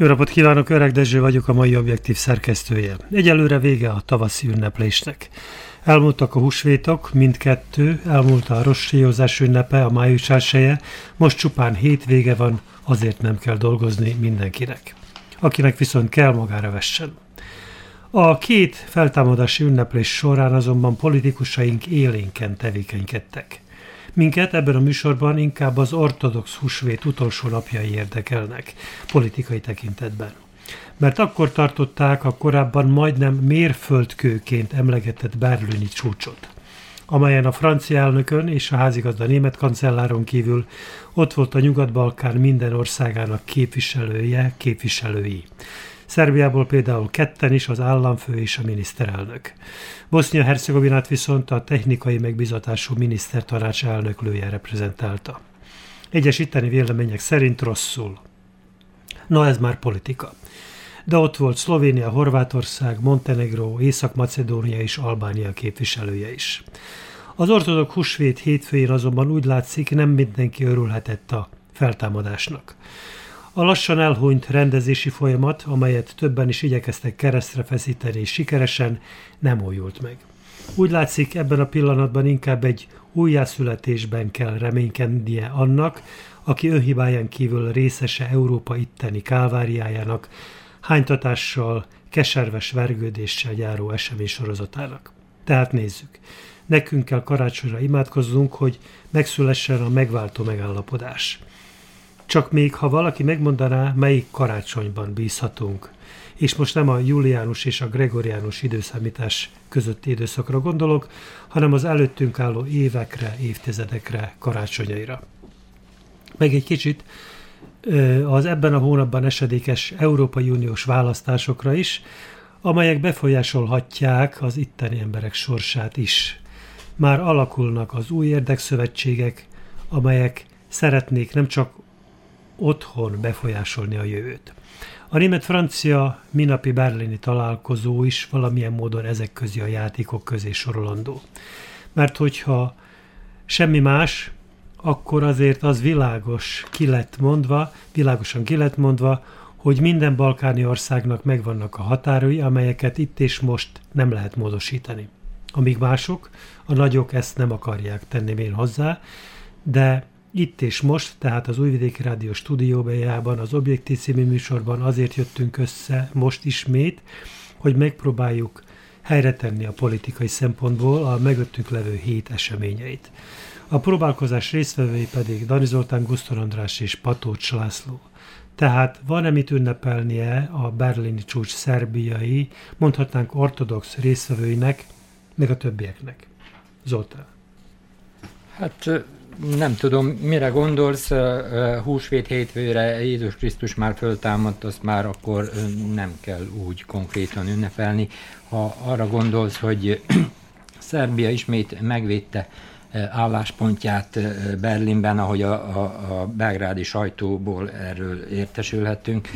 Jó napot kívánok, Öreg Dezső vagyok, a mai objektív szerkesztője. Egyelőre vége a tavaszi ünneplésnek. Elmúltak a húsvétok, mindkettő, elmúlt a rostélyozás ünnepe, a május elsője, most csupán hétvége van, azért nem kell dolgozni mindenkinek. Akinek viszont kell, magára vessen. A két feltámadási ünneplés során azonban politikusaink élénken tevékenykedtek. Minket ebben a műsorban inkább az ortodox húsvét utolsó napjai érdekelnek, politikai tekintetben. Mert akkor tartották a korábban majdnem mérföldkőként emlegetett berlini csúcsot amelyen a francia elnökön és a házigazda német kancelláron kívül ott volt a Nyugat-Balkán minden országának képviselője, képviselői. Szerbiából például ketten is az államfő és a miniszterelnök. Bosznia-Hercegovinát viszont a technikai megbizatású minisztertanács elnöklője reprezentálta. Egyes itteni vélemények szerint rosszul. Na ez már politika. De ott volt Szlovénia, Horvátország, Montenegro, Észak-Macedónia és Albánia képviselője is. Az ortodok húsvét hétfőjén azonban úgy látszik, nem mindenki örülhetett a feltámadásnak. A lassan elhunyt rendezési folyamat, amelyet többen is igyekeztek keresztre feszíteni és sikeresen, nem újult meg. Úgy látszik, ebben a pillanatban inkább egy újjászületésben kell reménykednie annak, aki önhibáján kívül részese Európa itteni kálváriájának, hánytatással, keserves vergődéssel járó esemény sorozatának. Tehát nézzük. Nekünk kell karácsonyra imádkozzunk, hogy megszülessen a megváltó megállapodás. Csak még ha valaki megmondaná, melyik karácsonyban bízhatunk, és most nem a juliánus és a gregoriánus időszámítás közötti időszakra gondolok, hanem az előttünk álló évekre, évtizedekre, karácsonyaira. Meg egy kicsit az ebben a hónapban esedékes Európai Uniós választásokra is, amelyek befolyásolhatják az itteni emberek sorsát is. Már alakulnak az új érdekszövetségek, amelyek szeretnék nem csak otthon befolyásolni a jövőt. A német-francia minapi berlini találkozó is valamilyen módon ezek közé a játékok közé sorolandó. Mert hogyha semmi más, akkor azért az világos ki lett mondva, világosan ki lett mondva, hogy minden balkáni országnak megvannak a határai, amelyeket itt és most nem lehet módosítani. Amíg mások, a nagyok ezt nem akarják tenni még hozzá, de itt és most, tehát az Újvidéki Rádió stúdióbejában, az Objektív című műsorban azért jöttünk össze most ismét, hogy megpróbáljuk helyre tenni a politikai szempontból a mögöttünk levő hét eseményeit. A próbálkozás résztvevői pedig Dani Zoltán, Gusztor András és Patócs László. Tehát van-e mit ünnepelnie a berlini csúcs szerbiai, mondhatnánk ortodox résztvevőinek, meg a többieknek? Zoltán. Hát nem tudom, mire gondolsz, húsvét hétfőre Jézus Krisztus már föltámadt, azt már akkor nem kell úgy konkrétan ünnepelni. Ha arra gondolsz, hogy Szerbia ismét megvédte álláspontját Berlinben, ahogy a, a, a belgrádi sajtóból erről értesülhettünk,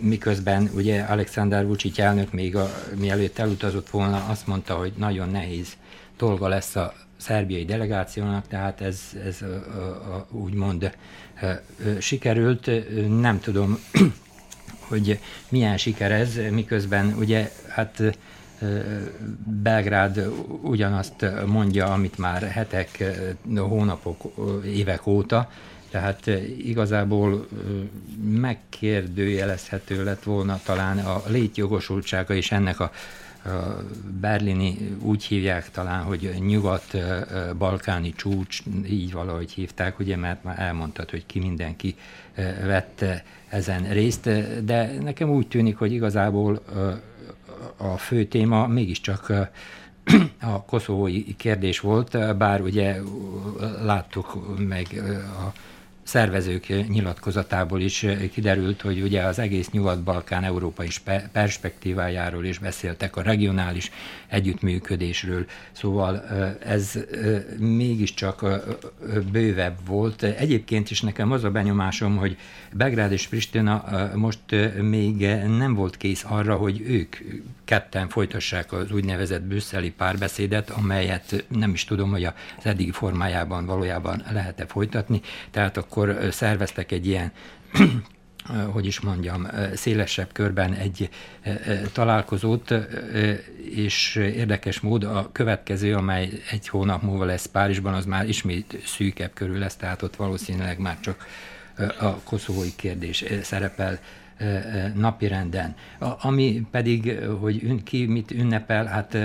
miközben ugye Alexander Vucic elnök még a, mielőtt elutazott volna, azt mondta, hogy nagyon nehéz dolga lesz a szerbiai delegációnak, tehát ez, ez a, a, a, úgymond a, a, sikerült. Nem tudom, hogy milyen siker ez, miközben ugye hát Belgrád ugyanazt mondja, amit már hetek, hónapok, évek óta, tehát igazából megkérdőjelezhető lett volna talán a létjogosultsága és ennek a a berlini úgy hívják talán, hogy nyugat-balkáni csúcs, így valahogy hívták, ugye, mert már elmondtad, hogy ki mindenki vette ezen részt, de nekem úgy tűnik, hogy igazából a fő téma mégiscsak a koszovói kérdés volt, bár ugye láttuk meg a szervezők nyilatkozatából is kiderült, hogy ugye az egész Nyugat-Balkán európai perspektívájáról is beszéltek, a regionális együttműködésről, szóval ez mégiscsak bővebb volt. Egyébként is nekem az a benyomásom, hogy Belgrád és Pristina most még nem volt kész arra, hogy ők ketten folytassák az úgynevezett brüsszeli párbeszédet, amelyet nem is tudom, hogy az eddigi formájában valójában lehet-e folytatni. Tehát akkor szerveztek egy ilyen hogy is mondjam, szélesebb körben egy találkozót, és érdekes mód a következő, amely egy hónap múlva lesz Párizsban, az már ismét szűkebb körül lesz, tehát ott valószínűleg már csak a koszovói kérdés szerepel napirenden. Ami pedig, hogy ki mit ünnepel, hát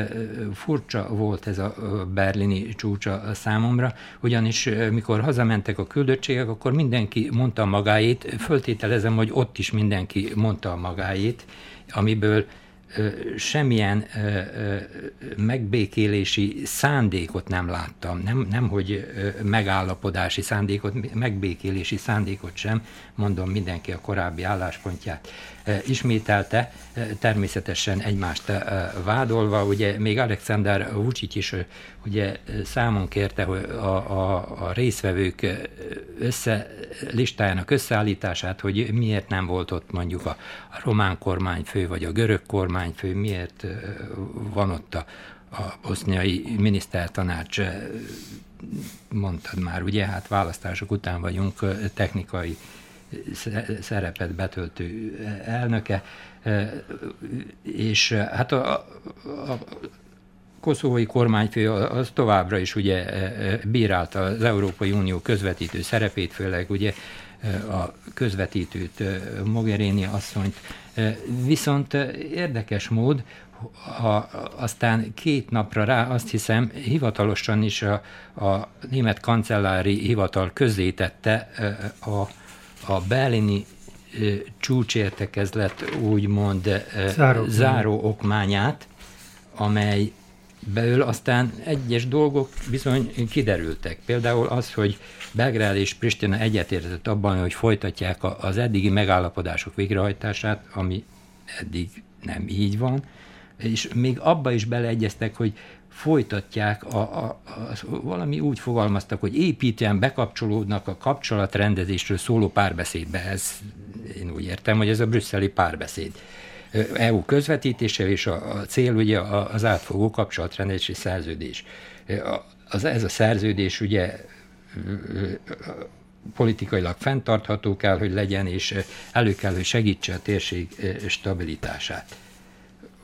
furcsa volt ez a berlini csúcsa számomra, ugyanis mikor hazamentek a küldöttségek, akkor mindenki mondta magáét, föltételezem, hogy ott is mindenki mondta magáét, amiből semmilyen megbékélési szándékot nem láttam, nem, nem hogy megállapodási szándékot, megbékélési szándékot sem, mondom mindenki a korábbi álláspontját ismételte, természetesen egymást vádolva, ugye még Alexander Vucic is ugye számon kérte hogy a, a, a részvevők össze, listájának összeállítását, hogy miért nem volt ott mondjuk a, a román kormányfő, vagy a görög kormányfő, miért van ott a, a boszniai minisztertanács, mondtad már, ugye, hát választások után vagyunk technikai szerepet betöltő elnöke, és hát a, a, a koszovói kormányfő az továbbra is ugye bírálta az Európai Unió közvetítő szerepét, főleg ugye a közvetítőt, Mogherini asszonyt. Viszont érdekes mód, ha aztán két napra rá azt hiszem hivatalosan is a, a német kancellári hivatal közzétette a a berlini csúcsértekezlet úgymond záró, záró okmányát, amely belül aztán egyes dolgok bizony kiderültek. Például az, hogy Belgrád és Pristina egyetértett abban, hogy folytatják az eddigi megállapodások végrehajtását, ami eddig nem így van, és még abba is beleegyeztek, hogy folytatják, a, a, a, valami úgy fogalmaztak, hogy építően bekapcsolódnak a kapcsolatrendezésről szóló párbeszédbe. Ez, én úgy értem, hogy ez a brüsszeli párbeszéd. EU közvetítése és a, a cél ugye az átfogó kapcsolatrendezési szerződés. Az, ez a szerződés ugye politikailag fenntartható kell, hogy legyen, és elő kell, hogy segítse a térség stabilitását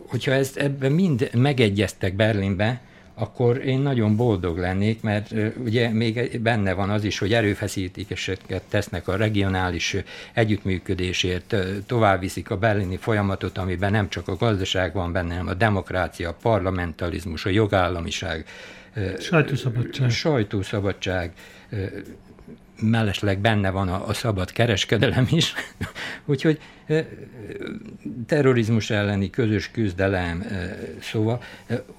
hogyha ezt ebben mind megegyeztek Berlinbe, akkor én nagyon boldog lennék, mert ugye még benne van az is, hogy erőfeszítéseket tesznek a regionális együttműködésért, tovább viszik a berlini folyamatot, amiben nem csak a gazdaság van benne, hanem a demokrácia, a parlamentarizmus, a jogállamiság, sajtószabadság, sajtószabadság mellesleg benne van a, a szabad kereskedelem is, úgyhogy terrorizmus elleni közös küzdelem, szóval,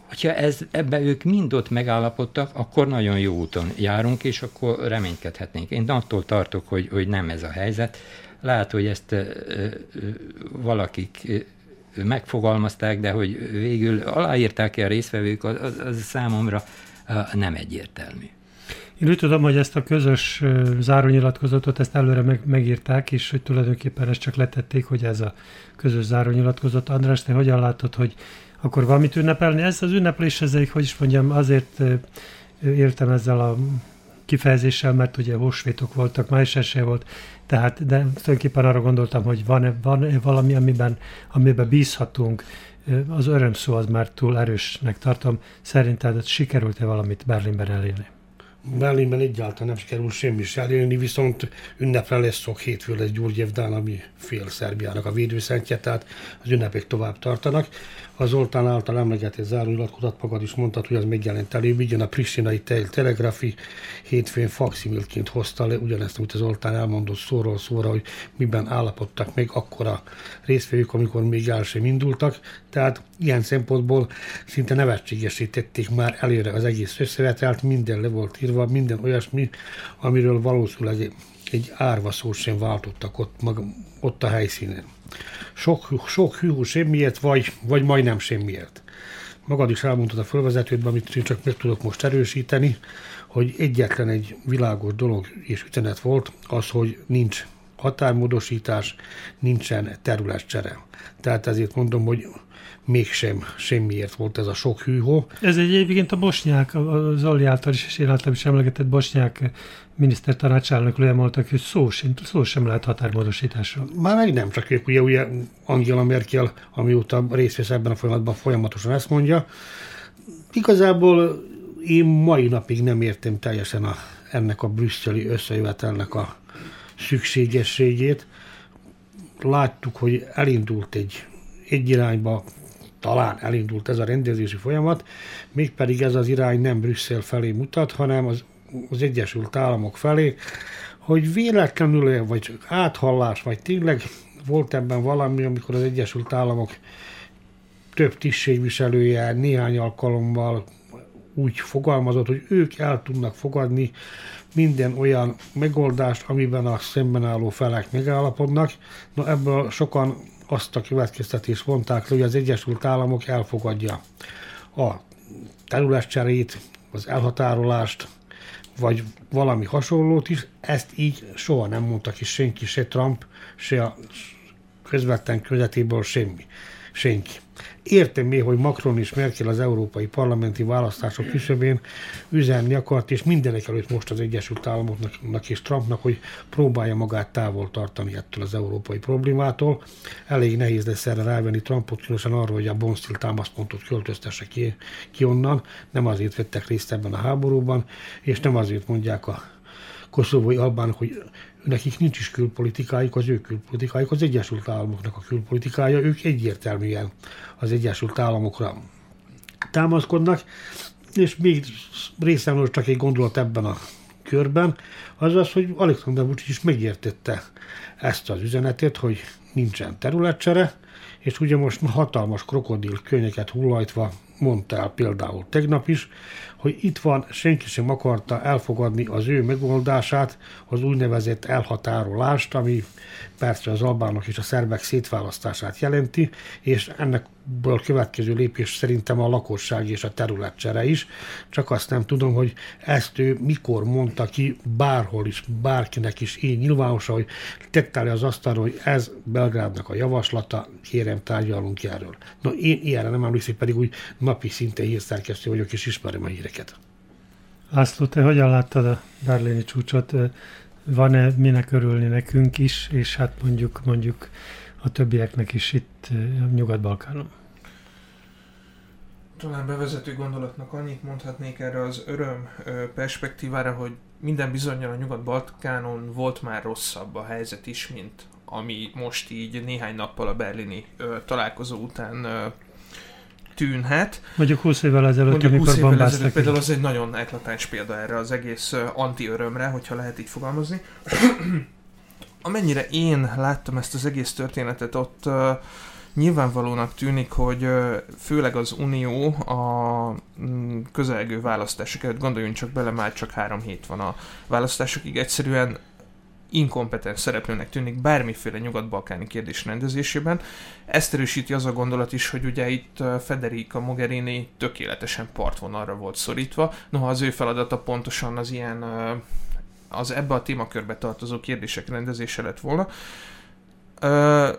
hogyha ez, ebbe ők mind ott megállapodtak, akkor nagyon jó úton járunk, és akkor reménykedhetnénk. Én attól tartok, hogy, hogy nem ez a helyzet. Lehet, hogy ezt valakik megfogalmazták, de hogy végül aláírták-e a résztvevők, az, az, az számomra nem egyértelmű. Én úgy tudom, hogy ezt a közös zárónyilatkozatot, ezt előre meg, megírták, és hogy tulajdonképpen ezt csak letették, hogy ez a közös zárónyilatkozat. András, te hogyan látod, hogy akkor valamit ünnepelni? Ez az ünneplés, ezek, hogy is mondjam, azért éltem ezzel a kifejezéssel, mert ugye húsvétok voltak, május esélye volt, tehát, de tulajdonképpen arra gondoltam, hogy van-e, van-e valami, amiben, amiben bízhatunk, az örömszó az már túl erősnek tartom. Szerinted sikerült-e valamit Berlinben elérni? Berlinben egyáltalán nem sikerül semmi se elérni, viszont ünnepre lesz szok, hétfő lesz Gyurgyevdán, ami fél Szerbiának a védőszentje, tehát az ünnepek tovább tartanak. Az Zoltán által emlegetett záróiratkozat magad is mondtad, hogy az megjelent előbb, igen, a Pristinai Telegrafi hétfőn faximilként hozta le ugyanezt, amit az Zoltán elmondott szóról szóra, hogy miben állapodtak meg akkor a részfőjük, amikor még el sem indultak. Tehát ilyen szempontból szinte nevetségesítették már előre az egész összevetelt, minden le volt írva, minden olyasmi, amiről valószínűleg egy árva szót sem váltottak ott, maga, ott a helyszínen. Sok, sok hűhú semmiért, vagy, vagy majdnem semmiért. Magad is elmondtad a fölvezetőtben, amit én csak meg tudok most erősíteni, hogy egyetlen egy világos dolog és üzenet volt, az, hogy nincs határmódosítás, nincsen területcsere. Tehát ezért mondom, hogy mégsem semmiért volt ez a sok hűhó. Ez egy egyébként a bosnyák, az Zoli által is, és én által is emlegetett bosnyák minisztertanácselnökről mondtak, hogy szó sem, szó sem lehet határmódosításról. Már meg nem csak ők, ugye, ugye Angela Merkel, amióta részt vesz ebben a folyamatban, folyamatosan ezt mondja. Igazából én mai napig nem értem teljesen a, ennek a brüsszeli összejövetelnek a szükségességét. Láttuk, hogy elindult egy, egy irányba, talán elindult ez a rendezési folyamat, mégpedig ez az irány nem Brüsszel felé mutat, hanem az, az Egyesült Államok felé, hogy véletlenül, vagy áthallás, vagy tényleg volt ebben valami, amikor az Egyesült Államok több tisztségviselője néhány alkalommal úgy fogalmazott, hogy ők el tudnak fogadni minden olyan megoldást, amiben a szemben álló felek megállapodnak. Na ebből sokan azt a következtetést vonták hogy az Egyesült Államok elfogadja a területcserét, az elhatárolást, vagy valami hasonlót is. Ezt így soha nem mondta ki senki, se Trump, se a közvetlen közvetéből semmi, senki. Értem még, hogy Macron és Merkel az európai parlamenti választások küszöbén üzenni akart, és mindenek előtt most az Egyesült Államoknak és Trumpnak, hogy próbálja magát távol tartani ettől az európai problémától. Elég nehéz lesz erre rávenni Trumpot, különösen arra, hogy a Bonstil támaszpontot költöztesse ki, ki onnan. Nem azért vettek részt ebben a háborúban, és nem azért mondják a koszovói albánok, hogy nekik nincs is külpolitikájuk, az ő külpolitikájuk, az Egyesült Államoknak a külpolitikája, ők egyértelműen az Egyesült Államokra támaszkodnak, és még részemről csak egy gondolat ebben a körben, az az, hogy Alexander Vucic is megértette ezt az üzenetet, hogy nincsen területcsere, és ugye most hatalmas krokodil könnyeket hullajtva mondta el például tegnap is, hogy itt van, senki sem akarta elfogadni az ő megoldását, az úgynevezett elhatárolást, ami persze az albánok és a szerbek szétválasztását jelenti, és ennek következő lépés szerintem a lakosság és a területcsere is, csak azt nem tudom, hogy ezt ő mikor mondta ki bárhol is, bárkinek is én nyilvánosan, hogy tette le az asztalra, hogy ez Belgrádnak a javaslata, kérem tárgyalunk erről. No, én ilyenre nem emlékszem, pedig úgy napi szinten hírszerkesztő vagyok, és ismerem a híreket. László, te hogyan láttad a berlini csúcsot? Van-e minek örülni nekünk is, és hát mondjuk, mondjuk a többieknek is itt Nyugat-Balkánon? Talán bevezető gondolatnak annyit mondhatnék erre az öröm perspektívára, hogy minden bizonyal a Nyugat-Balkánon volt már rosszabb a helyzet is, mint ami most így néhány nappal a berlini ö, találkozó után ö, tűnhet. Mondjuk 20 évvel ezelőtt, Mondjuk amikor 20 évvel ezelőtt például az egy nagyon eklatáns példa erre az egész anti-örömre, hogyha lehet így fogalmazni. Amennyire én láttam ezt az egész történetet, ott uh, nyilvánvalónak tűnik, hogy főleg az Unió a mm, közelgő választások gondoljunk csak bele, már csak három hét van a választásokig, egyszerűen inkompetens szereplőnek tűnik bármiféle nyugat-balkáni kérdés rendezésében. Ezt erősíti az a gondolat is, hogy ugye itt Federica Mogherini tökéletesen partvonalra volt szorítva, noha az ő feladata pontosan az ilyen az ebbe a témakörbe tartozó kérdések rendezése lett volna.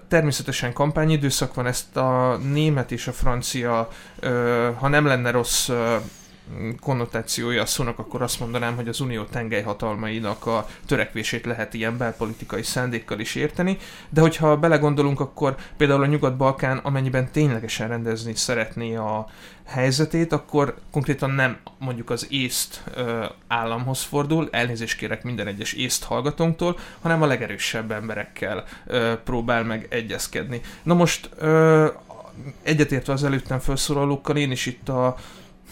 természetesen kampányidőszak van, ezt a német és a francia, ha nem lenne rossz konnotációja a szónak, akkor azt mondanám, hogy az unió tengelyhatalmainak a törekvését lehet ilyen belpolitikai szándékkal is érteni, de hogyha belegondolunk, akkor például a Nyugat-Balkán amennyiben ténylegesen rendezni szeretné a helyzetét, akkor konkrétan nem mondjuk az észt ö, államhoz fordul, elnézést kérek minden egyes észt hallgatónktól, hanem a legerősebb emberekkel ö, próbál meg egyezkedni. Na most ö, egyetértve az előttem felszólalókkal, én is itt a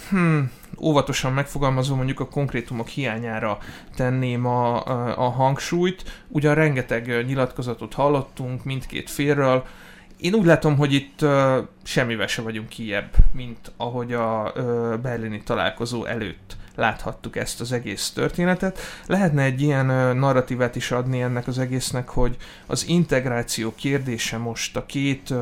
hmm, óvatosan megfogalmazom, mondjuk a konkrétumok hiányára tenném a, a, a hangsúlyt. Ugyan rengeteg nyilatkozatot hallottunk mindkét félről, én úgy látom, hogy itt semmivel se vagyunk kiebb, mint ahogy a uh, berlini találkozó előtt láthattuk ezt az egész történetet. Lehetne egy ilyen narratívát is adni ennek az egésznek, hogy az integráció kérdése most a két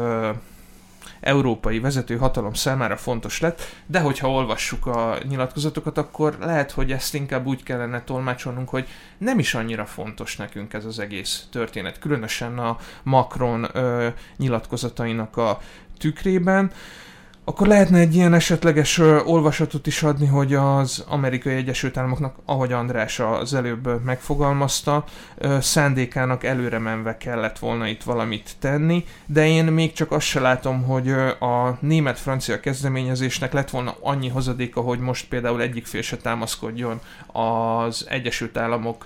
európai vezető hatalom számára fontos lett, de hogyha olvassuk a nyilatkozatokat, akkor lehet, hogy ezt inkább úgy kellene tolmácsolnunk, hogy nem is annyira fontos nekünk ez az egész történet, különösen a Macron ö, nyilatkozatainak a tükrében. Akkor lehetne egy ilyen esetleges olvasatot is adni, hogy az amerikai Egyesült Államoknak, ahogy András az előbb megfogalmazta, szándékának előre menve kellett volna itt valamit tenni, de én még csak azt se látom, hogy a német-francia kezdeményezésnek lett volna annyi hozadéka, hogy most például egyik fél se támaszkodjon az Egyesült Államok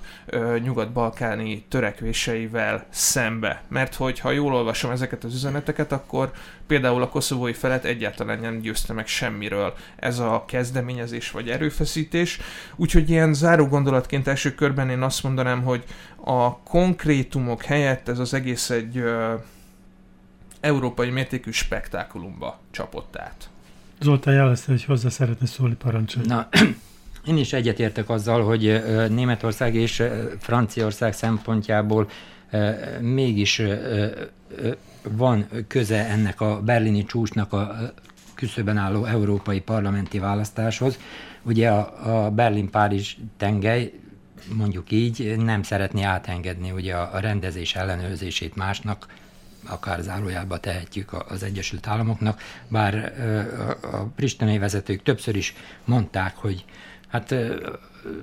nyugat-balkáni törekvéseivel szembe. Mert hogy ha jól olvasom ezeket az üzeneteket, akkor például a koszovói felet egyáltalán nem győzte meg semmiről ez a kezdeményezés vagy erőfeszítés. Úgyhogy ilyen záró gondolatként első körben én azt mondanám, hogy a konkrétumok helyett ez az egész egy ö, európai mértékű spektákulumba csapott át. Zoltán jelezte, hogy hozzá szeretne szólni parancsolni. Na, én is egyetértek azzal, hogy Németország és Franciaország szempontjából mégis van köze ennek a berlini csúcsnak a küszöben álló európai parlamenti választáshoz. Ugye a, a Berlin-Párizs tengely, mondjuk így, nem szeretné átengedni ugye a, a rendezés ellenőrzését másnak, akár zárójelbe tehetjük az Egyesült Államoknak, bár a pristinai vezetők többször is mondták, hogy hát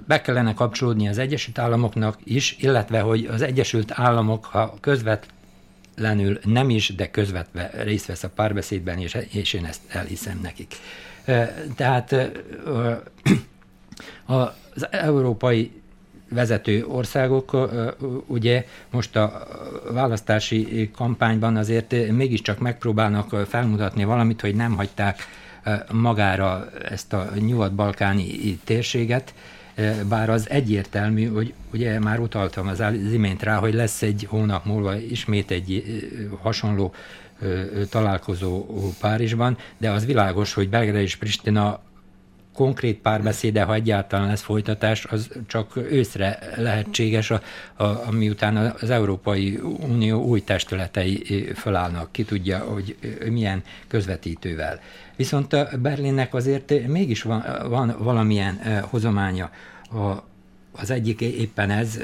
be kellene kapcsolódni az Egyesült Államoknak is, illetve hogy az Egyesült Államok, ha közvet közvetlenül nem is, de közvetve részt vesz a párbeszédben, és, és én ezt elhiszem nekik. Tehát az európai vezető országok ugye most a választási kampányban azért mégiscsak megpróbálnak felmutatni valamit, hogy nem hagyták magára ezt a nyugat-balkáni térséget, bár az egyértelmű, hogy ugye már utaltam az imént rá, hogy lesz egy hónap múlva ismét egy hasonló találkozó Párizsban, de az világos, hogy Belgrád és Pristina konkrét párbeszéde, ha egyáltalán lesz folytatás, az csak őszre lehetséges, a, a, miután az Európai Unió új testületei fölállnak, ki tudja, hogy milyen közvetítővel. Viszont a Berlinnek azért mégis van, van valamilyen hozománya. A, az egyik éppen ez,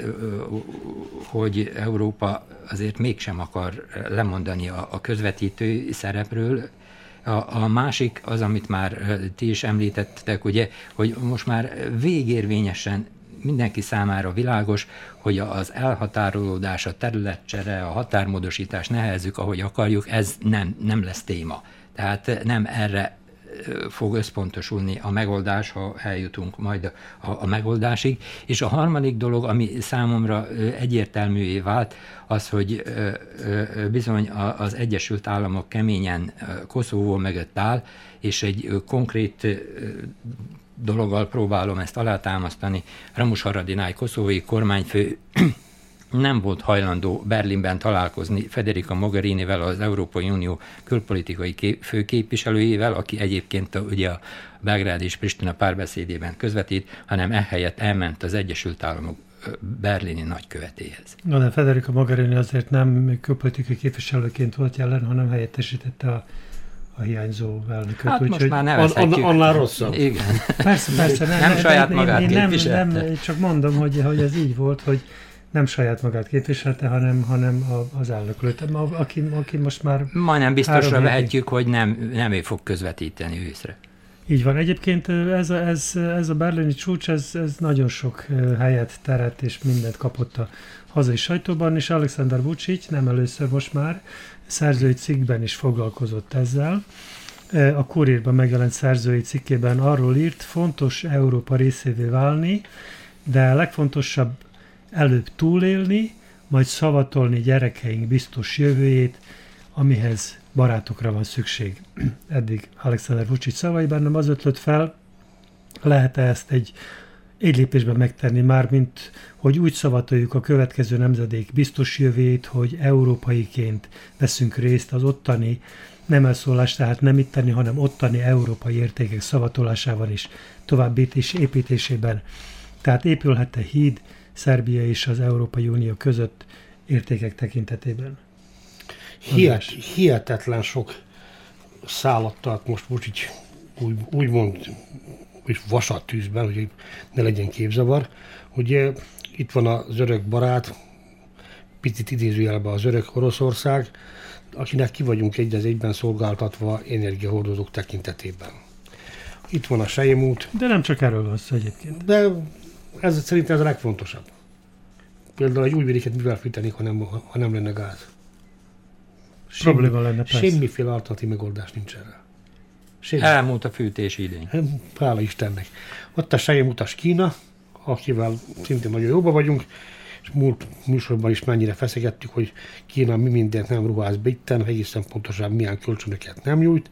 hogy Európa azért mégsem akar lemondani a közvetítő szerepről, a, a másik az, amit már ti is említettek, ugye, hogy most már végérvényesen mindenki számára világos, hogy az elhatárolódás, a területcsere, a határmódosítás nehezzük, ahogy akarjuk, ez nem, nem lesz téma. Tehát nem erre fog összpontosulni a megoldás, ha eljutunk majd a, a megoldásig. És a harmadik dolog, ami számomra egyértelművé vált, az, hogy bizony az Egyesült Államok keményen Koszovó mögött áll, és egy konkrét dologgal próbálom ezt alátámasztani. Ramus Haradinaj, koszovói kormányfő nem volt hajlandó Berlinben találkozni Federica Mogherinivel, az Európai Unió külpolitikai kép, főképviselőjével, aki egyébként a, ugye a Belgrád és Pristina párbeszédében közvetít, hanem ehelyett elment az Egyesült Államok berlini nagykövetéhez. Na de Federica Mogherini azért nem külpolitikai képviselőként volt jelen, hanem helyettesítette a a hiányzó elnököt. Hát most már nevezhetjük. An, annál rosszabb. Igen. Persze, persze. Nem, nem saját magát én, én nem, nem, csak mondom, hogy, hogy ez így volt, hogy nem saját magát képviselte, hanem, hanem az elnöklőt, aki, aki most már... Majdnem biztosra vehetjük, hogy nem, nem ő fog közvetíteni őszre. Így van. Egyébként ez a, ez, ez a berlini csúcs, ez, ez nagyon sok helyet, teret és mindent kapott a hazai sajtóban, és Alexander Vucic nem először most már szerzői cikkben is foglalkozott ezzel. A Kurírban megjelent szerzői cikkében arról írt, fontos Európa részévé válni, de a legfontosabb előbb túlélni, majd szavatolni gyerekeink biztos jövőjét, amihez barátokra van szükség. Eddig Alexander Vucic szavaiban nem az ötlött fel, lehet-e ezt egy egy lépésben megtenni már, mint hogy úgy szavatoljuk a következő nemzedék biztos jövét, hogy európaiként veszünk részt az ottani nem elszólás, tehát nem itteni, hanem ottani európai értékek szavatolásában is, továbbítés építésében. Tehát épülhet-e híd Szerbia és az Európai Unió között értékek tekintetében? Hihet, hihetetlen sok szállat tart most, most így úgy, úgymond úgy vasat tűzben, hogy ne legyen képzavar. Ugye itt van az örök barát, picit idézőjelben az örök Oroszország, akinek ki vagyunk egy az egyben szolgáltatva energiahordozók tekintetében. Itt van a Sejemút. De nem csak erről van szó egyébként. De ez szerintem ez a legfontosabb. Például egy új vidéket mivel fűtenék, ha nem, ha nem lenne gáz. Semmi, Probléma lenne persze. Semmiféle alternatív megoldás nincs erre. Semmi. Elmúlt a fűtés idény. Hála Istennek. Ott a Sejem utas Kína, akivel szintén nagyon jóban vagyunk, és múlt műsorban is mennyire feszegettük, hogy Kína mi mindent nem ruház be itten, egészen pontosan milyen kölcsönöket nem nyújt.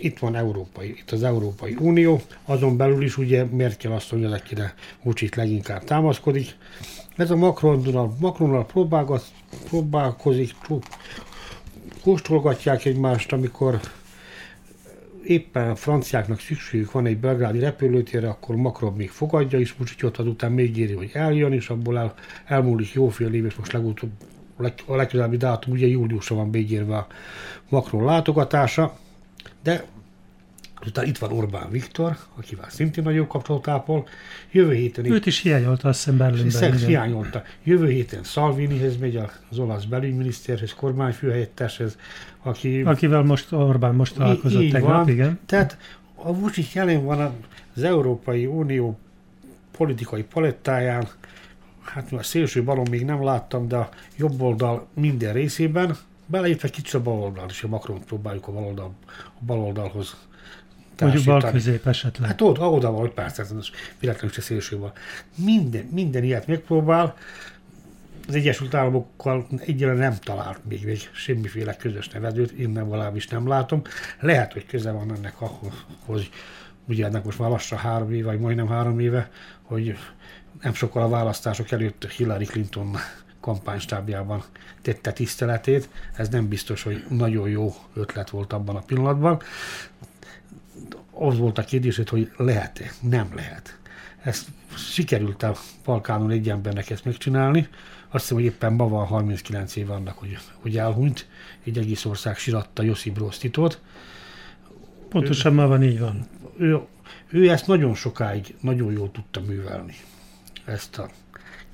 Itt van Európai, itt az Európai Unió, azon belül is ugye Merkel asszony az, akire Vucsit leginkább támaszkodik. Ez a Macronnal, Macronnal próbálkozik, kóstolgatják egymást, amikor éppen a franciáknak szükségük van egy belgrádi repülőtérre, akkor Macron még fogadja úgyhogy ott azután még éri, hogy eljön, és abból el, elmúlik jó fél év, és most legutóbb a legközelebbi dátum ugye júliusra van beígérve a Macron látogatása, de Utána itt van Orbán Viktor, akivel szintén nagyobb kapcsolatot ápol. Jövő héten... Őt is hiányolta, azt hiszem Berlinben. Hiányolta. Jövő héten Salvinihez megy az olasz belügyminiszterhez, kormányfőhelyetteshez, aki... Akivel most Orbán most találkozott így tegnap, van. igen. Tehát a Vucic jelen van az Európai Unió politikai palettáján, hát a szélső balon még nem láttam, de a jobb oldal minden részében, beleértve kicsit a bal oldal, és a Macron próbáljuk a bal, oldal, a bal oldalhoz Mondjuk bal közép esetleg. Hát ott, oda van, hogy persze, ez véletlenül se szélső van. Minden, minden ilyet megpróbál, az Egyesült Államokkal egyre nem talált még, még semmiféle közös nevezőt, én nem valamis nem látom. Lehet, hogy köze van ennek ahhoz, hogy ugye ennek most már lassan három éve, vagy majdnem három éve, hogy nem sokkal a választások előtt Hillary Clinton kampánystábjában tette tiszteletét. Ez nem biztos, hogy nagyon jó ötlet volt abban a pillanatban az volt a kérdés, hogy lehet-e? Nem lehet. Ezt sikerült a Balkánon egy embernek ezt megcsinálni. Azt hiszem, hogy éppen ma van 39 év annak, hogy, hogy elhunyt. Egy egész ország siratta Josip Broz Titot. Pontosan ma van, így van. Ő, ő ezt nagyon sokáig nagyon jól tudta művelni. Ezt a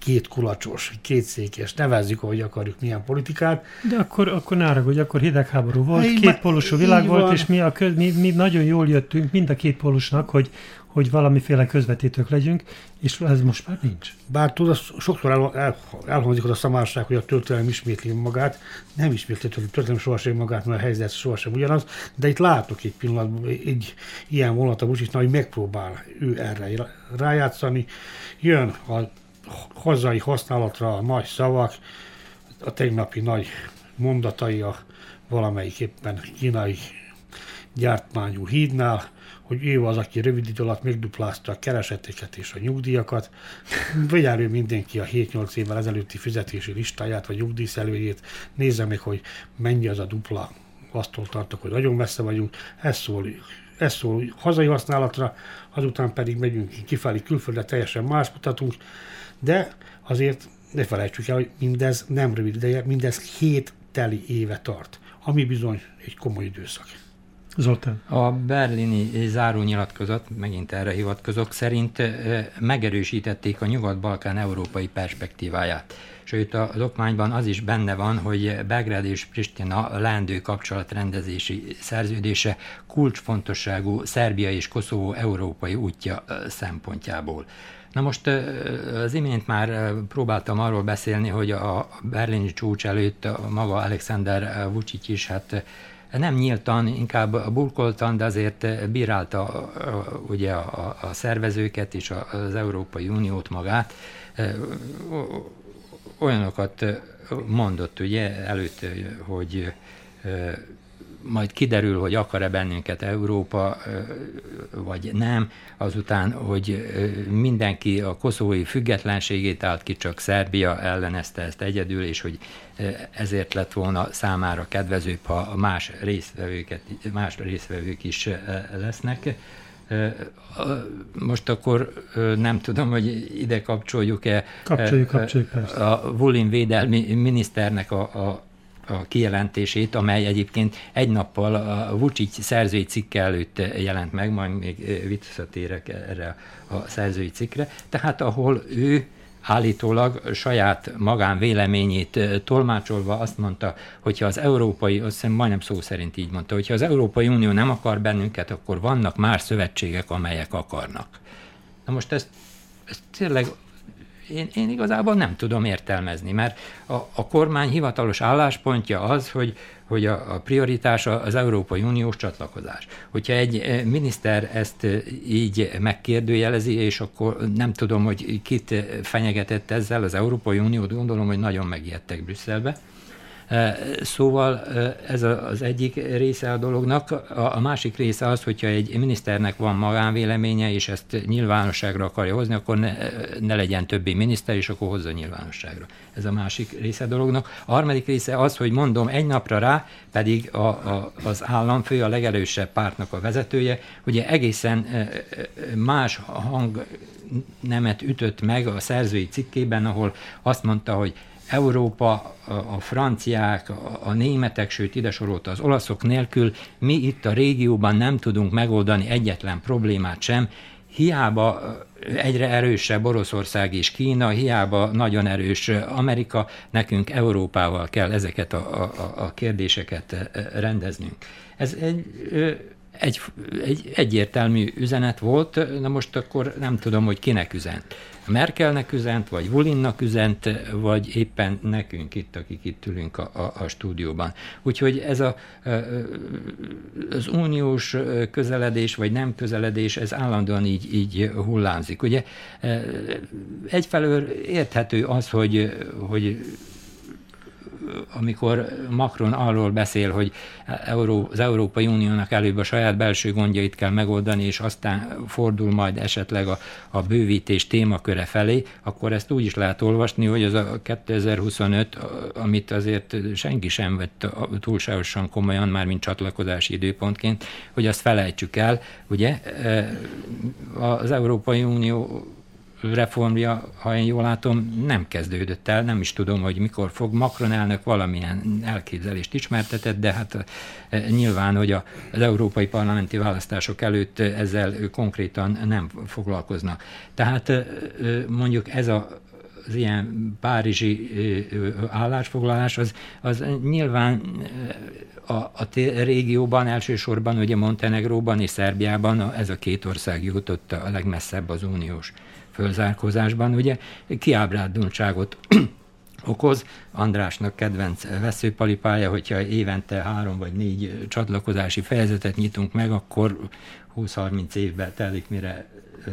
két kulacsos, két székes, nevezzük, ahogy akarjuk, milyen politikát. De akkor, akkor ne hogy akkor hidegháború volt, két kétpólusú világ volt, van. és mi, a köz, mi, mi, nagyon jól jöttünk mind a két pólusnak, hogy, hogy valamiféle közvetítők legyünk, és ez most már nincs. Bár tudod, sokszor el, el, elhangzik az a szamárság, hogy a történelem ismétli magát, nem ismétli a történelem sohasem magát, mert a helyzet sohasem ugyanaz, de itt látok egy pillanatban egy ilyen vonat a Bucsisnál, hogy megpróbál ő erre rájátszani. Jön a hazai használatra a nagy szavak, a tegnapi nagy mondatai a valamelyik éppen kínai gyártmányú hídnál, hogy ő az, aki rövid idő alatt megduplázta a kereseteket és a nyugdíjakat. Vegyen mindenki a 7-8 évvel ezelőtti fizetési listáját, vagy nyugdíjszelőjét, nézze meg, hogy mennyi az a dupla. Aztól tartok, hogy nagyon messze vagyunk. Ez szól, ez szól hazai használatra, azután pedig megyünk kifelé külföldre, teljesen más mutatunk de azért ne felejtsük el, hogy mindez nem rövid ideje, mindez hét teli éve tart, ami bizony egy komoly időszak. Zoltán. A berlini zárónyilatkozat, megint erre hivatkozok, szerint megerősítették a Nyugat-Balkán európai perspektíváját. Sőt, a okmányban az is benne van, hogy Belgrád és Pristina leendő kapcsolatrendezési szerződése kulcsfontosságú Szerbia és Koszovó európai útja szempontjából. Na most az imént már próbáltam arról beszélni, hogy a berlini csúcs előtt maga Alexander Vucic is hát nem nyíltan, inkább burkoltan, de azért bírálta ugye a, a szervezőket és az Európai Uniót magát. Olyanokat mondott ugye előtt, hogy majd kiderül, hogy akar-e bennünket Európa, vagy nem, azután, hogy mindenki a koszovói függetlenségét állt ki, csak Szerbia ellenezte ezt egyedül, és hogy ezért lett volna számára kedvezőbb, ha más részvevőket, más részvevők is lesznek. Most akkor nem tudom, hogy ide kapcsoljuk-e kapcsoljuk, kapcsoljuk, persze. a Vulin védelmi miniszternek a, a a kijelentését, amely egyébként egy nappal a Vucic szerzői cikke előtt jelent meg, majd még visszatérek erre a szerzői cikkre, tehát ahol ő állítólag saját magánvéleményét tolmácsolva azt mondta, hogyha az Európai, azt hiszem majdnem szó szerint így mondta, hogyha az Európai Unió nem akar bennünket, akkor vannak más szövetségek, amelyek akarnak. Na most ezt, ezt tényleg én, én igazából nem tudom értelmezni, mert a, a kormány hivatalos álláspontja az, hogy, hogy a, a prioritása az Európai Uniós csatlakozás. Hogyha egy eh, miniszter ezt eh, így megkérdőjelezi, és akkor nem tudom, hogy kit fenyegetett ezzel az Európai Uniót, gondolom, hogy nagyon megijedtek Brüsszelbe, Szóval ez az egyik része a dolognak. A másik része az, hogyha egy miniszternek van magánvéleménye, és ezt nyilvánosságra akarja hozni, akkor ne, ne legyen többi miniszter, és akkor hozza nyilvánosságra. Ez a másik része a dolognak. A harmadik része az, hogy mondom, egy napra rá pedig a, a, az államfő, a legerősebb pártnak a vezetője, ugye egészen más hang nemet ütött meg a szerzői cikkében, ahol azt mondta, hogy Európa, a franciák, a németek, sőt ide sorolta az olaszok nélkül, mi itt a régióban nem tudunk megoldani egyetlen problémát sem, hiába egyre erősebb Oroszország és Kína, hiába nagyon erős Amerika, nekünk Európával kell ezeket a, a, a kérdéseket rendeznünk. Ez egy egy, egy egyértelmű üzenet volt, na most akkor nem tudom, hogy kinek üzent. Merkelnek üzent, vagy Vulinnak üzent, vagy éppen nekünk itt, akik itt ülünk a, a, a stúdióban. Úgyhogy ez a, az uniós közeledés, vagy nem közeledés, ez állandóan így, így hullámzik. Ugye egyfelől érthető az, hogy, hogy amikor Macron arról beszél, hogy az Európai Uniónak előbb a saját belső gondjait kell megoldani, és aztán fordul majd esetleg a, a bővítés témaköre felé, akkor ezt úgy is lehet olvasni, hogy az a 2025, amit azért senki sem vett túlságosan komolyan, már mint csatlakozási időpontként, hogy azt felejtsük el. Ugye az Európai Unió reformja, ha én jól látom, nem kezdődött el, nem is tudom, hogy mikor fog. Macron elnök valamilyen elképzelést ismertetett, de hát e, nyilván, hogy az európai parlamenti választások előtt ezzel konkrétan nem foglalkoznak. Tehát e, e, mondjuk ez a az ilyen párizsi állásfoglalás, az, az nyilván a, a régióban, elsősorban ugye Montenegróban és Szerbiában ez a két ország jutott a legmesszebb az uniós fölzárkózásban, ugye kiábrándultságot okoz. Andrásnak kedvenc veszőpalipája, hogyha évente három vagy négy csatlakozási fejezetet nyitunk meg, akkor 20-30 évbe telik, mire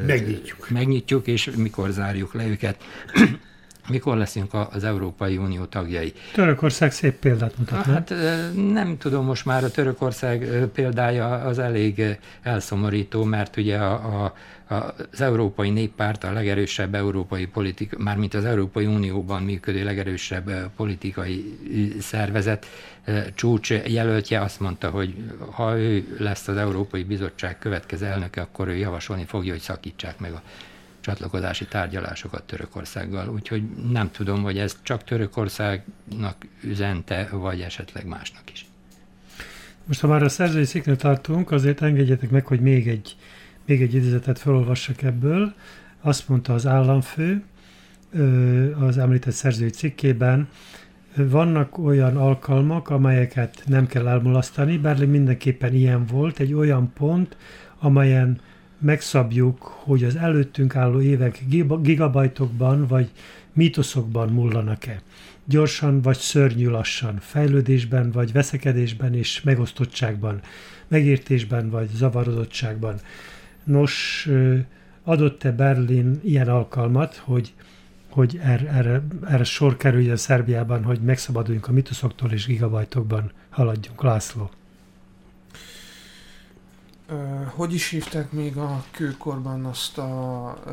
megnyitjuk. megnyitjuk, és mikor zárjuk le őket. Mikor leszünk az Európai Unió tagjai? Törökország szép példát mutat, Hát nem tudom, most már a Törökország példája az elég elszomorító, mert ugye a, a az Európai Néppárt a legerősebb európai politika, mármint az Európai Unióban működő legerősebb politikai szervezet csúcs jelöltje azt mondta, hogy ha ő lesz az Európai Bizottság következő elnöke, akkor ő javasolni fogja, hogy szakítsák meg a csatlakozási tárgyalásokat Törökországgal. Úgyhogy nem tudom, hogy ez csak Törökországnak üzente, vagy esetleg másnak is. Most, ha már a szerzői szikre tartunk, azért engedjetek meg, hogy még egy, még egy idézetet felolvassak ebből. Azt mondta az államfő az említett szerzői cikkében, vannak olyan alkalmak, amelyeket nem kell elmulasztani. Berlin mindenképpen ilyen volt, egy olyan pont, amelyen megszabjuk, hogy az előttünk álló évek gigabajtokban vagy mítoszokban mullanak-e. Gyorsan vagy szörnyű lassan, fejlődésben vagy veszekedésben és megosztottságban, megértésben vagy zavarodottságban. Nos, adott-e Berlin ilyen alkalmat, hogy, hogy erre, erre, erre sor kerüljön Szerbiában, hogy megszabaduljunk a mitoszoktól és gigabajtokban haladjunk, László? Ö, hogy is hívták még a kőkorban azt a ö,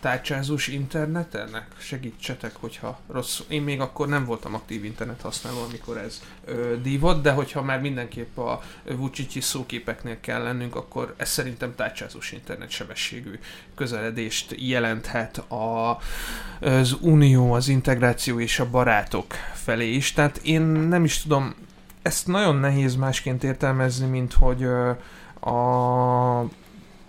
tárcsázós internetenek? Segítsetek, hogyha rossz. Én még akkor nem voltam aktív internet használó, amikor ez ö, dívott, de hogyha már mindenképp a Vucicsi szóképeknél kell lennünk, akkor ez szerintem tárcsázós internet sebességű közeledést jelenthet a, az unió, az integráció és a barátok felé is. Tehát én nem is tudom, ezt nagyon nehéz másként értelmezni, mint hogy ö, a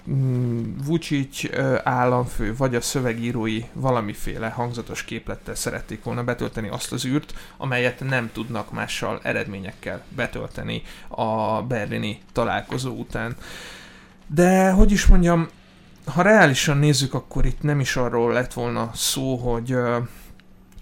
mm, Vucic államfő vagy a szövegírói valamiféle hangzatos képlettel szerették volna betölteni azt az űrt, amelyet nem tudnak mással eredményekkel betölteni a berlini találkozó után. De, hogy is mondjam, ha reálisan nézzük, akkor itt nem is arról lett volna szó, hogy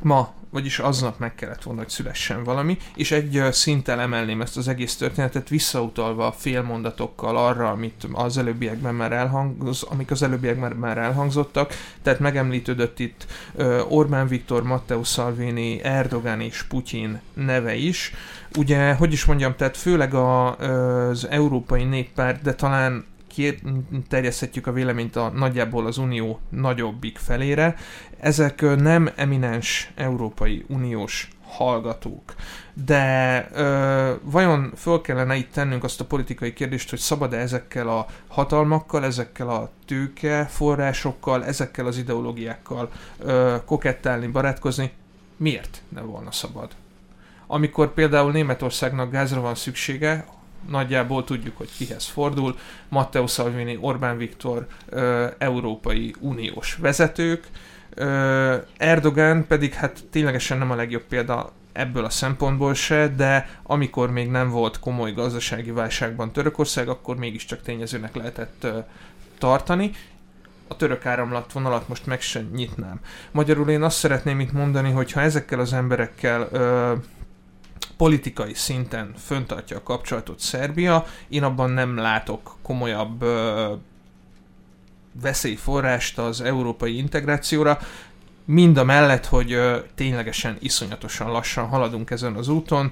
ma vagyis aznap meg kellett volna, hogy szülessen valami, és egy szinttel emelném ezt az egész történetet, visszautalva félmondatokkal arra, amit az előbbiekben már elhangz, amik az előbbiekben már elhangzottak, tehát megemlítődött itt Orbán Viktor, Matteo Salvini, Erdogan és Putyin neve is. Ugye, hogy is mondjam, tehát főleg a, az Európai Néppárt, de talán terjeszthetjük a véleményt a nagyjából az unió nagyobbik felére. Ezek nem eminens Európai Uniós hallgatók. De ö, vajon föl kellene itt tennünk azt a politikai kérdést, hogy szabad-e ezekkel a hatalmakkal, ezekkel a tőke forrásokkal, ezekkel az ideológiákkal ö, kokettálni, barátkozni? Miért ne volna szabad? Amikor például Németországnak gázra van szüksége, nagyjából tudjuk, hogy kihez fordul. Matteo Salvini, Orbán Viktor, Európai Uniós vezetők, Erdogan pedig hát ténylegesen nem a legjobb példa ebből a szempontból se, de amikor még nem volt komoly gazdasági válságban Törökország, akkor mégiscsak tényezőnek lehetett tartani. A török áramlatvonalat most meg sem nyitnám. Magyarul én azt szeretném itt mondani, hogy ha ezekkel az emberekkel politikai szinten föntartja a kapcsolatot Szerbia, én abban nem látok komolyabb ö, veszélyforrást az európai integrációra, mind a mellett, hogy ö, ténylegesen iszonyatosan lassan haladunk ezen az úton,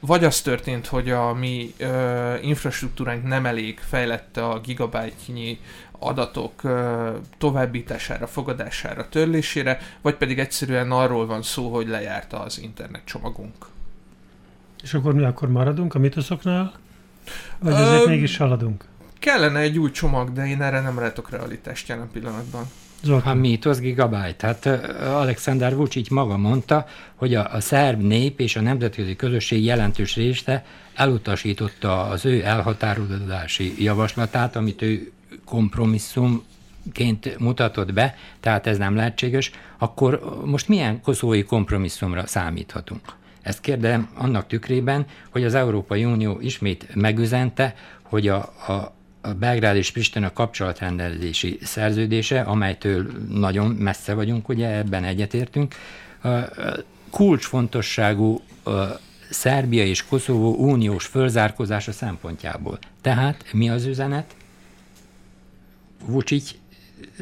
vagy az történt, hogy a mi ö, infrastruktúránk nem elég fejlette a gigabájtnyi adatok ö, továbbítására, fogadására, törlésére, vagy pedig egyszerűen arról van szó, hogy lejárta az internet csomagunk. És akkor mi akkor maradunk a mitoszoknál? Vagy azért Ö, mégis haladunk? Kellene egy új csomag, de én erre nem látok realitást jelen pillanatban. A Zoltán, mítosz gigabyte. Hát Alexander Vucic maga mondta, hogy a, a szerb nép és a nemzetközi közösség jelentős része elutasította az ő elhatározási javaslatát, amit ő kompromisszumként mutatott be, tehát ez nem lehetséges, akkor most milyen koszói kompromisszumra számíthatunk? Ezt kérdem annak tükrében, hogy az Európai Unió ismét megüzente, hogy a, a a Belgrád és Pristina kapcsolatrendezési szerződése, amelytől nagyon messze vagyunk, ugye ebben egyetértünk, kulcsfontosságú Szerbia és Koszovó uniós fölzárkózása szempontjából. Tehát mi az üzenet? Vucic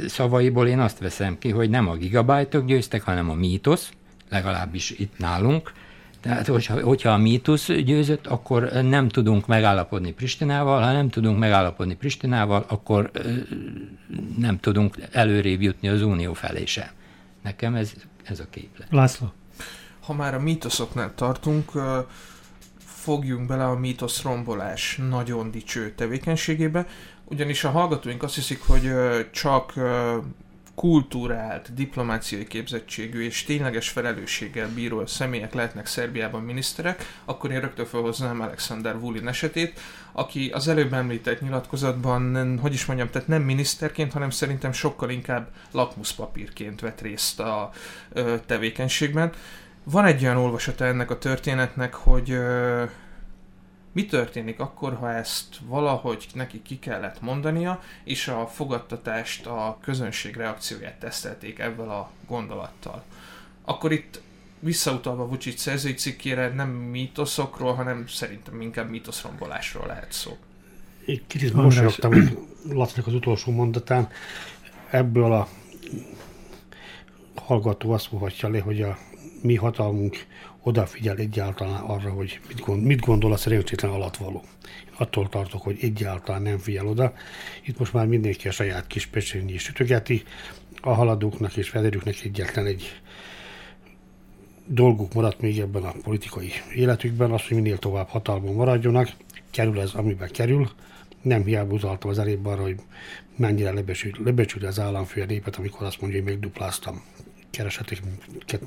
szavaiból én azt veszem ki, hogy nem a gigabájtok győztek, hanem a mítosz, legalábbis itt nálunk, tehát, hogyha, hogyha a mítusz győzött, akkor nem tudunk megállapodni Pristinával, ha nem tudunk megállapodni Pristinával, akkor nem tudunk előrébb jutni az unió felé sem. Nekem ez, ez a képlet. László. Ha már a mítoszoknál tartunk, fogjunk bele a mítosz rombolás nagyon dicső tevékenységébe, ugyanis a hallgatóink azt hiszik, hogy csak kultúrált, diplomáciai képzettségű és tényleges felelősséggel bíró személyek lehetnek Szerbiában miniszterek, akkor én rögtön felhoznám Alexander Vulin esetét, aki az előbb említett nyilatkozatban, hogy is mondjam, tehát nem miniszterként, hanem szerintem sokkal inkább lakmuszpapírként vett részt a ö, tevékenységben. Van egy olyan olvasata ennek a történetnek, hogy ö, mi történik akkor, ha ezt valahogy neki ki kellett mondania, és a fogadtatást, a közönség reakcióját tesztelték ebből a gondolattal. Akkor itt visszautalva Vucic szerzői cikkére nem mítoszokról, hanem szerintem inkább mítoszrombolásról lehet szó. Egy kicsit mosolyogtam hogy Lacinak az utolsó mondatán. Ebből a hallgató azt mondhatja le, hogy a mi hatalmunk odafigyel egyáltalán arra, hogy mit, gond, mit gondol a szerencsétlen alatvaló. Én attól tartok, hogy egyáltalán nem figyel oda. Itt most már mindenki a saját kis pecsényi sütögeti, a haladóknak és vezetőknek egyetlen egy dolguk maradt még ebben a politikai életükben, az, hogy minél tovább hatalmon maradjonak, kerül ez, amiben kerül. Nem hiába utaltam az elébb arra, hogy mennyire lebecsüli az államfő a népet, amikor azt mondja, hogy megdupláztam keresetik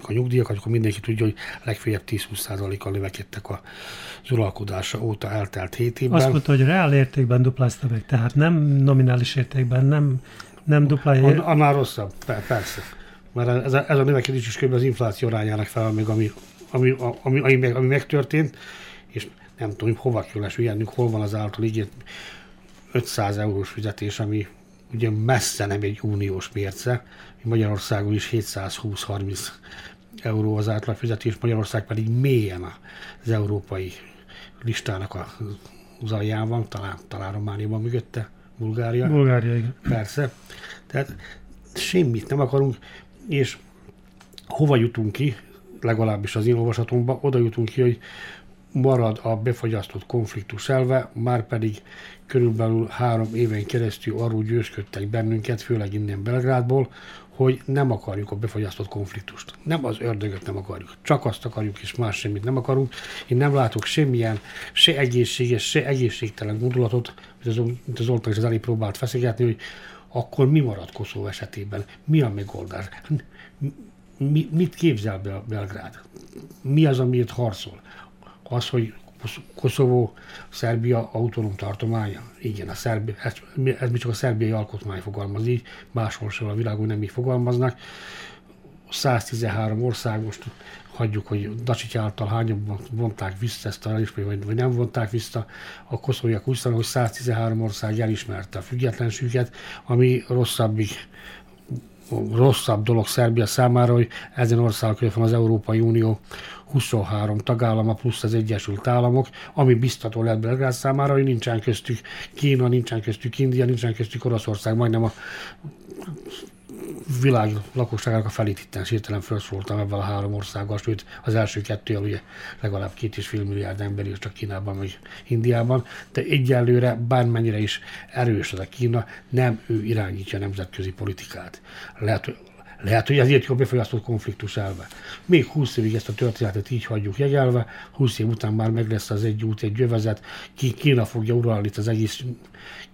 a nyugdíjakat, akkor mindenki tudja, hogy legfeljebb 10-20%-kal növekedtek az uralkodása óta eltelt 7 évben. Azt mondta, hogy reál értékben duplázta meg, tehát nem nominális értékben, nem, nem duplája. An, annál rosszabb, persze. Mert ez a, ez a növekedés is kb. az infláció arányának fel, még ami, ami, ami, ami, ami megtörtént, és nem tudom, hova kell esülyenünk, hol van az által ígért 500 eurós fizetés, ami ugye messze nem egy uniós mérce, Magyarországon is 720-30 euró az átlag fizetés, Magyarország pedig mélyen az európai listának a az alján van, talán, talán Romániában mögötte, Bulgária. Bulgária, igen. Persze. Tehát semmit nem akarunk, és hova jutunk ki, legalábbis az én olvasatomban, oda jutunk ki, hogy marad a befagyasztott konfliktus elve, már pedig körülbelül három éven keresztül arról győzködtek bennünket, főleg innen Belgrádból, hogy nem akarjuk a befagyasztott konfliktust. Nem az ördögöt nem akarjuk, csak azt akarjuk, és más semmit nem akarunk. Én nem látok semmilyen, se egészséges, se egészségtelen gondolatot, mint az Zoltán is az elé próbált feszegetni, hogy akkor mi marad Koszovó esetében? Mi a megoldás? Mi, mit képzel Belgrád? Mi az, amiért harcol? Az, hogy Koszovó, Szerbia autonóm tartománya. Igen, a Szerbia, ez, ez mi csak a szerbiai alkotmány fogalmaz így, máshol sem a világon nem így fogalmaznak. 113 ország, most hagyjuk, hogy Dacsics által hányan vonták vissza ezt a vagy, vagy nem vonták vissza. A koszovóiak úgy hogy 113 ország elismerte a függetlenséget, ami rosszabbik rosszabb dolog Szerbia számára, hogy ezen országok van az Európai Unió 23 tagállama plusz az Egyesült Államok, ami biztató lehet Belgrád számára, hogy nincsen köztük Kína, nincsen köztük India, nincsen köztük Oroszország, majdnem a világ lakosságának a felét itten hirtelen felszóltam ebben a három országgal, sőt az első kettő ugye legalább két és fél milliárd ember is csak Kínában vagy Indiában, de egyelőre bármennyire is erős az a Kína, nem ő irányítja a nemzetközi politikát. Lehet, lehet, hogy ezért jobb befolyásolt konfliktus elve. Még 20 évig ezt a történetet így hagyjuk jegelve, 20 év után már meg lesz az egy út, egy jövezet, ki Kína fogja uralni az egész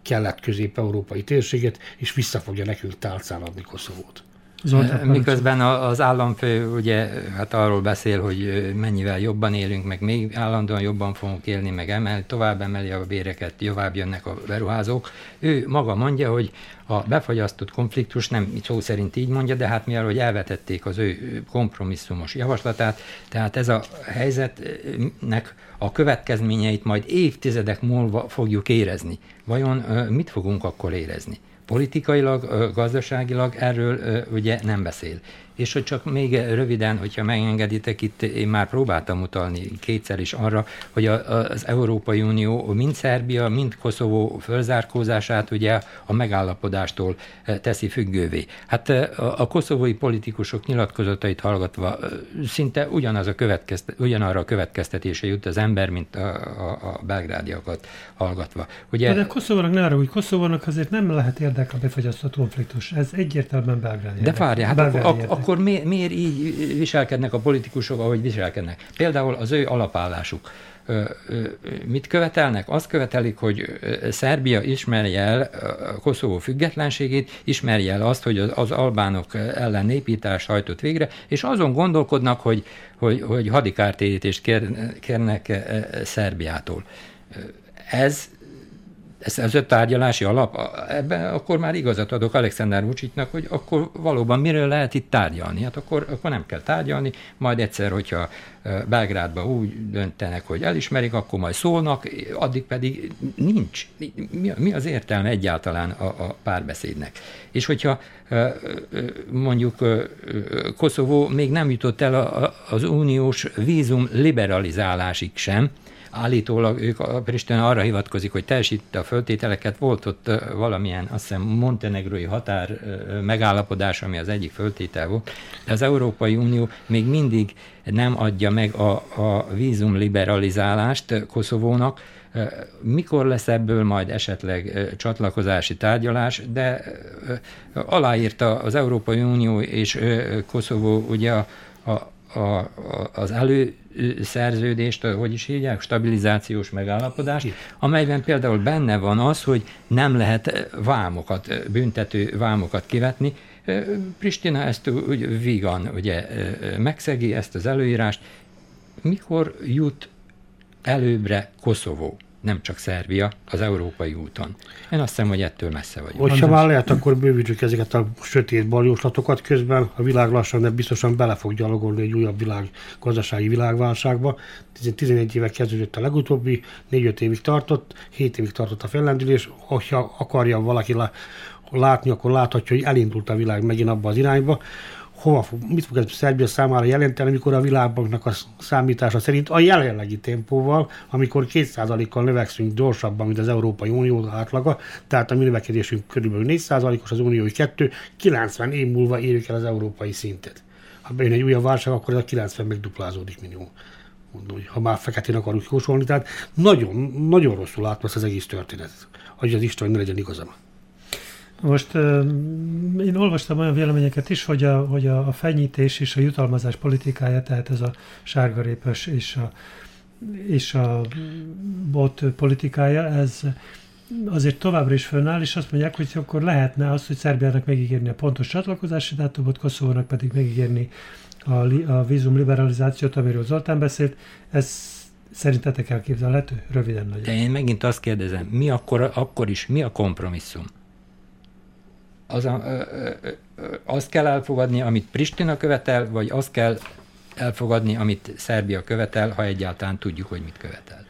kelet-közép-európai térséget, és vissza fogja nekünk tálcán adni Koszovót. Zoltán, Miközben az államfő ugye hát arról beszél, hogy mennyivel jobban élünk, meg még állandóan jobban fogunk élni, meg emel, tovább emeli a béreket, tovább jönnek a beruházók. Ő maga mondja, hogy a befagyasztott konfliktus nem szó szerint így mondja, de hát mivel hogy elvetették az ő kompromisszumos javaslatát, tehát ez a helyzetnek a következményeit majd évtizedek múlva fogjuk érezni. Vajon mit fogunk akkor érezni? Politikailag, gazdaságilag erről ugye nem beszél. És hogy csak még röviden, hogyha megengeditek, itt én már próbáltam utalni kétszer is arra, hogy az Európai Unió mind Szerbia, mind Koszovó fölzárkózását ugye a megállapodástól teszi függővé. Hát a koszovói politikusok nyilatkozatait hallgatva szinte ugyanaz a következte, ugyanarra a következtetése jut az ember, mint a, a, a belgrádiakat hallgatva. Ugye, de Koszovónak ne arra, hogy Koszovónak azért nem lehet érdek a befagyasztott konfliktus. Ez egyértelműen belgrádi. De várjál, hát ak- akkor mi, miért így viselkednek a politikusok, ahogy viselkednek? Például az ő alapállásuk. Mit követelnek? Azt követelik, hogy Szerbia ismerje el Koszovó függetlenségét, ismerje el azt, hogy az albánok ellen népítás hajtott végre, és azon gondolkodnak, hogy, hogy, hogy hadikártérítést kér, kérnek Szerbiától. Ez ez az öt tárgyalási alap, ebben akkor már igazat adok Alexander Vucicnak, hogy akkor valóban miről lehet itt tárgyalni. Hát akkor, akkor nem kell tárgyalni, majd egyszer, hogyha Belgrádban úgy döntenek, hogy elismerik, akkor majd szólnak, addig pedig nincs. Mi, mi az értelme egyáltalán a, a párbeszédnek? És hogyha mondjuk Koszovó még nem jutott el az uniós vízum liberalizálásig sem, állítólag ők a Pristina arra hivatkozik, hogy teljesítette a föltételeket, volt ott valamilyen, azt hiszem, montenegrói határ megállapodás, ami az egyik föltétel volt, de az Európai Unió még mindig nem adja meg a, a vízum liberalizálást Koszovónak, mikor lesz ebből majd esetleg csatlakozási tárgyalás, de aláírta az Európai Unió és Koszovó ugye a, a, a, az előszerződést, hogy is hívják, stabilizációs megállapodást, amelyben például benne van az, hogy nem lehet vámokat, büntető vámokat kivetni. Pristina ezt úgy vígan ugye, megszegi ezt az előírást. Mikor jut előbbre Koszovó? Nem csak Szerbia, az európai úton. Én azt hiszem, hogy ettől messze vagyunk. Hogyha már lehet, akkor bővítsük ezeket a sötét baljóslatokat közben. A világ lassan, de biztosan bele fog gyalogolni egy újabb világ, gazdasági világválságba. 11 éve kezdődött a legutóbbi, 4-5 évig tartott, 7 évig tartott a fellendülés. Hogyha akarja valaki látni, akkor láthatja, hogy elindult a világ megint abba az irányba hova fog, mit fog ez Szerbia számára jelenteni, amikor a világbanknak a számítása szerint a jelenlegi tempóval, amikor 2%-kal növekszünk gyorsabban, mint az Európai Unió átlaga, tehát a mi növekedésünk körülbelül 4%-os, az uniói 2, 90 év múlva érjük el az európai szintet. Ha bejön egy újabb válság, akkor ez a 90 megduplázódik minimum. Mondom, ha már feketén akarunk jósolni, tehát nagyon, nagyon rosszul látva az egész történet. Hogy az Isten, ne legyen igazam. Most én olvastam olyan véleményeket is, hogy a, hogy a, fenyítés és a jutalmazás politikája, tehát ez a sárgarépes és a, és a bot politikája, ez azért továbbra is fönnáll, és azt mondják, hogy akkor lehetne az, hogy Szerbiának megígérni a pontos csatlakozási dátumot, Koszovónak pedig megígérni a, a vízum liberalizációt, amiről Zoltán beszélt. Ez szerintetek elképzelhető? Röviden nagyon. De én megint azt kérdezem, mi akkor, akkor is, mi a kompromisszum? Az a, ö, ö, ö, azt kell elfogadni, amit Pristina követel, vagy azt kell elfogadni, amit Szerbia követel, ha egyáltalán tudjuk, hogy mit követel.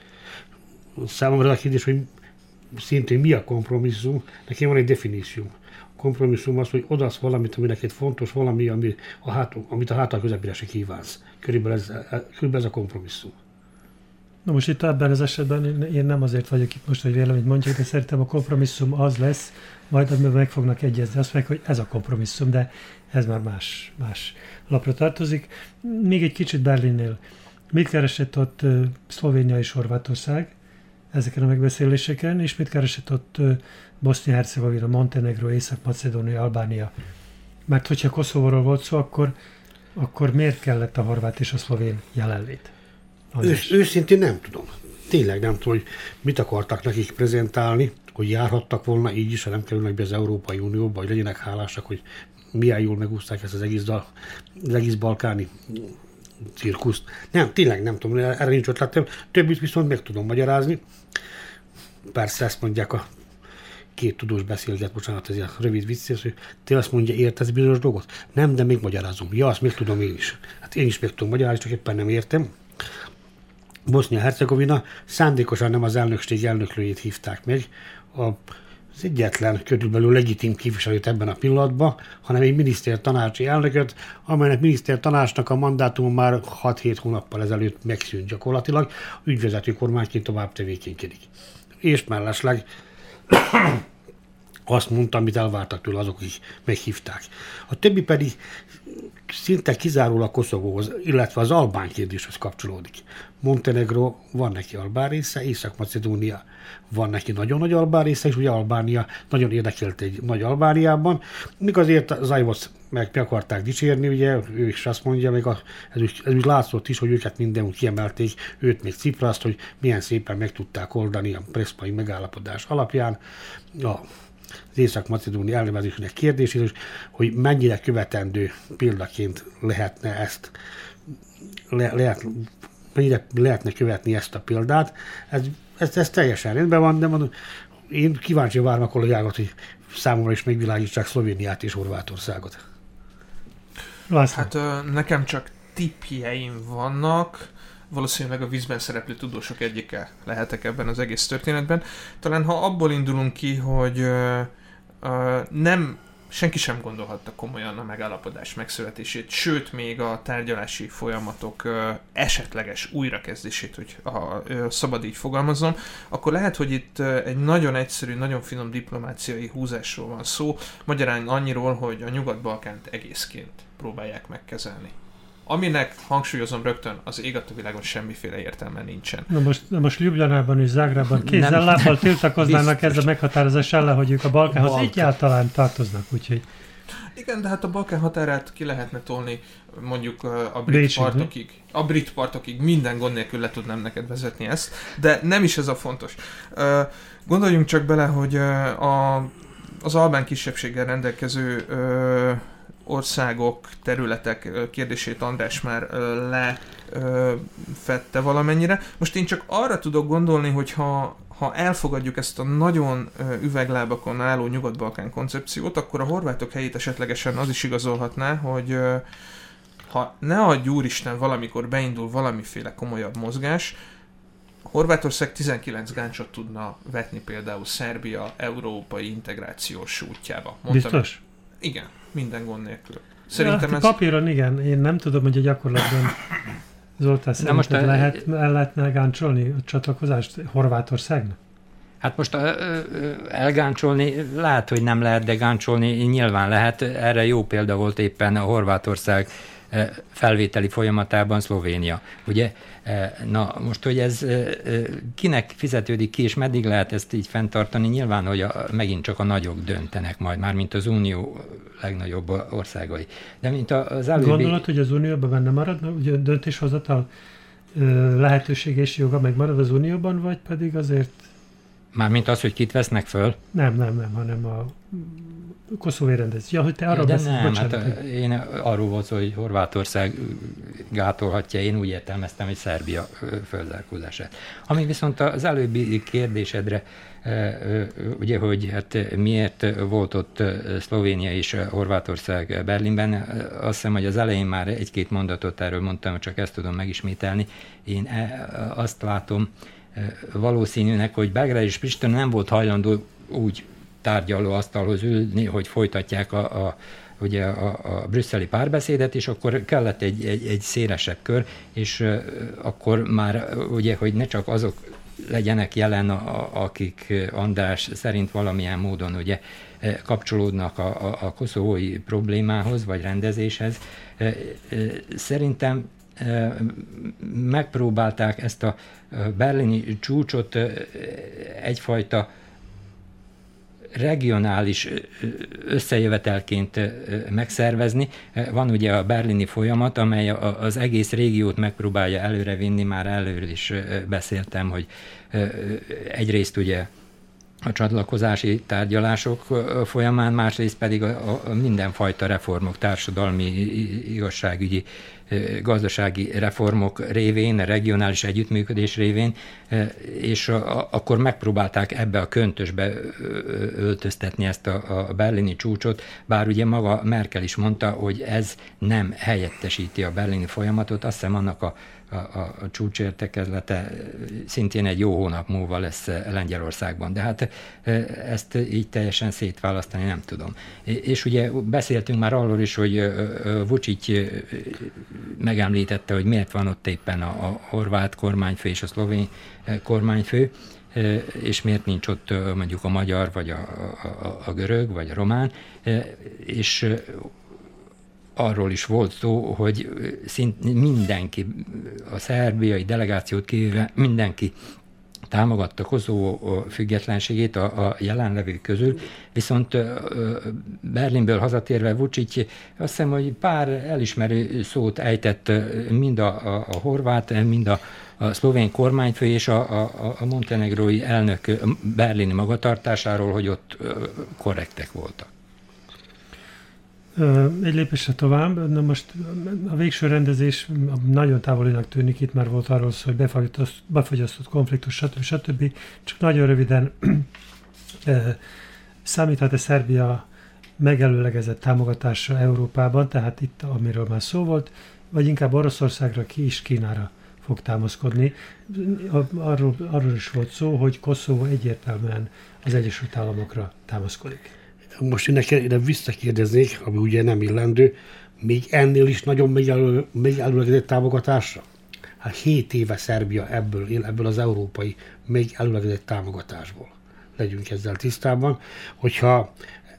Számomra a kérdés, hogy szintén mi a kompromisszum, nekem van egy definíció. A kompromisszum az, hogy odasz valamit, ami neked fontos, valami, ami a hát, amit a hátal közepére se kívánsz. Körülbelül ez, körülbelül ez a kompromisszum. Na most itt ebben az esetben én nem azért vagyok itt most, hogy véleményt mondjak, de szerintem a kompromisszum az lesz, majd amiben meg fognak egyezni. Azt mondják, hogy ez a kompromisszum, de ez már más, más lapra tartozik. Még egy kicsit Berlinnél. Mit keresett ott Szlovénia és Horvátország ezeken a megbeszéléseken, és mit keresett ott Bosznia-Hercegovina, Montenegro, Észak-Macedónia, Albánia? Mert hogyha Koszovóról volt szó, akkor, akkor miért kellett a horvát és a szlovén jelenlét? Ősz, őszintén nem tudom. Tényleg nem tudom, hogy mit akartak nekik prezentálni, hogy járhattak volna így is, ha nem kerülnek be az Európai Unióba, hogy legyenek hálásak, hogy milyen jól megúzták ezt az egész, dal, az egész balkáni cirkuszt. Nem, tényleg nem tudom, erre nincs ötletem. Többit viszont meg tudom magyarázni. Persze ezt mondják a két tudós beszélget, bocsánat, ez a rövid vicc, hogy te azt mondja, értesz bizonyos dolgot? Nem, de még magyarázom. Ja, azt még tudom én is. Hát én is meg tudom magyarázni, csak éppen nem értem. Bosznia-Hercegovina szándékosan nem az elnökség elnöklőjét hívták meg, az egyetlen körülbelül legitim képviselőt ebben a pillanatban, hanem egy miniszter tanácsi elnököt, amelynek miniszter tanácsnak a mandátum már 6-7 hónappal ezelőtt megszűnt gyakorlatilag, ügyvezető kormányként tovább tevékenykedik. És mellesleg azt mondta, amit elvártak tőle azok, akik meghívták. A többi pedig szinte kizárólag Koszovóhoz, illetve az albán kérdéshez kapcsolódik. Montenegro van neki albán része, Észak-Macedónia van neki nagyon nagy albán része, és ugye Albánia nagyon érdekelt egy nagy Albániában, míg azért az Zajvosz meg mi akarták dicsérni, ugye, ő is azt mondja, még a, ez, úgy, ez úgy látszott is, hogy őket mindenúgy kiemelték, őt még Cipraszt, hogy milyen szépen meg tudták oldani a preszpai megállapodás alapján. A az Észak-Macedóni elnevezésének kérdését, és hogy mennyire követendő példaként lehetne ezt le, lehet, lehetne követni ezt a példát. Ez, ez, ez teljesen rendben van, de mondom, én kíváncsi várom a kollégákat, hogy számomra is megvilágítsák Szlovéniát és Horvátországot. László. Hát nekem csak tippjeim vannak, valószínűleg a vízben szereplő tudósok egyike lehetek ebben az egész történetben. Talán ha abból indulunk ki, hogy nem senki sem gondolhatta komolyan a megállapodás megszületését, sőt, még a tárgyalási folyamatok esetleges újrakezdését, hogy ha szabad így fogalmazom, akkor lehet, hogy itt egy nagyon egyszerű, nagyon finom diplomáciai húzásról van szó, magyarán annyiról, hogy a Nyugat-Balkánt egészként próbálják megkezelni aminek, hangsúlyozom rögtön, az ég a világon semmiféle értelme nincsen. Na most, na most Ljubljanában és Zágrában kézzel lábbal tiltakoznának ezzel a meghatározás ellen, hogy ők a Balkánhoz Balkán. egyáltalán tartoznak, úgyhogy... Igen, de hát a Balkán határát ki lehetne tolni mondjuk a brit Bécsig, partokig. A brit partokig minden gond nélkül le tudnám neked vezetni ezt, de nem is ez a fontos. Gondoljunk csak bele, hogy a, az albán kisebbséggel rendelkező országok, területek kérdését András már lefette valamennyire. Most én csak arra tudok gondolni, hogy ha, ha elfogadjuk ezt a nagyon üveglábakon álló Nyugat-Balkán koncepciót, akkor a horvátok helyét esetlegesen az is igazolhatná, hogy ha ne adj úristen valamikor beindul valamiféle komolyabb mozgás, Horvátország 19 gáncsot tudna vetni például Szerbia európai integrációs útjába. Mondtam, Biztos? Igen minden gond nélkül. Szerintem ja, ez... Papíron igen, én nem tudom, hogy a gyakorlatban Zoltán most a... lehet, el lehetne gáncsolni a csatlakozást Horvátországnak? Hát most elgáncsolni lehet, hogy nem lehet, de gáncsolni nyilván lehet. Erre jó példa volt éppen a Horvátország felvételi folyamatában Szlovénia. Ugye, na most, hogy ez kinek fizetődik ki, és meddig lehet ezt így fenntartani, nyilván, hogy a, megint csak a nagyok döntenek majd, már mint az Unió legnagyobb országai. De mint az előbbi... Gondolod, hogy az Unióban benne marad, ugye döntéshozatal lehetőség és joga megmarad az Unióban, vagy pedig azért... Mármint az, hogy kit vesznek föl? Nem, nem, nem, hanem a koszovói rendezés. Ja, hogy te arra De beszél, nem, bocsánat, hát én arról volt hogy Horvátország gátolhatja, én úgy értelmeztem, hogy Szerbia fölzárkózását. Ami viszont az előbbi kérdésedre, ugye, hogy hát miért volt ott Szlovénia és Horvátország Berlinben, azt hiszem, hogy az elején már egy-két mondatot erről mondtam, csak ezt tudom megismételni. Én azt látom valószínűnek, hogy Belgrád és Pristina nem volt hajlandó úgy tárgyaló asztalhoz ülni, hogy folytatják a, a ugye a, a brüsszeli párbeszédet, és akkor kellett egy, egy, egy szélesebb kör, és akkor már ugye, hogy ne csak azok legyenek jelen, a, akik András szerint valamilyen módon ugye kapcsolódnak a, a, a koszovói problémához, vagy rendezéshez. Szerintem megpróbálták ezt a berlini csúcsot egyfajta regionális összejövetelként megszervezni. Van ugye a berlini folyamat, amely az egész régiót megpróbálja előrevinni, már előről is beszéltem, hogy egyrészt ugye a csatlakozási tárgyalások folyamán, másrészt pedig a, a mindenfajta reformok, társadalmi, igazságügyi gazdasági reformok révén, regionális együttműködés révén, és a, akkor megpróbálták ebbe a köntösbe öltöztetni ezt a, a berlini csúcsot, bár ugye maga Merkel is mondta, hogy ez nem helyettesíti a berlini folyamatot, azt hiszem annak a a, a, a csúcsértekezlete szintén egy jó hónap múlva lesz Lengyelországban. De hát ezt így teljesen szétválasztani nem tudom. És ugye beszéltünk már arról is, hogy Vucic megemlítette, hogy miért van ott éppen a, a horvát kormányfő és a szlovén kormányfő, és miért nincs ott mondjuk a magyar, vagy a, a, a görög, vagy a román, és arról is volt szó, hogy szint mindenki, a szerbiai delegációt kívül mindenki támogatta Koszovó függetlenségét a, a jelenlevők közül, viszont Berlinből hazatérve Vucic azt hiszem, hogy pár elismerő szót ejtett mind a, a, a horvát, mind a, a szlovén kormányfő és a, a, a montenegrói elnök berlini magatartásáról, hogy ott korrektek voltak. Egy lépésre tovább, na most a végső rendezés nagyon távolinak tűnik, itt már volt arról szó, hogy befagyasztott, befagyasztott konfliktus, stb. stb. Csak nagyon röviden számíthat-e Szerbia megelőlegezett támogatásra Európában, tehát itt, amiről már szó volt, vagy inkább Oroszországra, ki is Kínára fog támaszkodni. Arról, arról is volt szó, hogy Koszovó egyértelműen az Egyesült Államokra támaszkodik most én visszakérdeznék, ami ugye nem illendő, még ennél is nagyon még, elő, támogatásra? Hát 7 éve Szerbia ebből ebből az európai még előlegedett támogatásból. Legyünk ezzel tisztában. Hogyha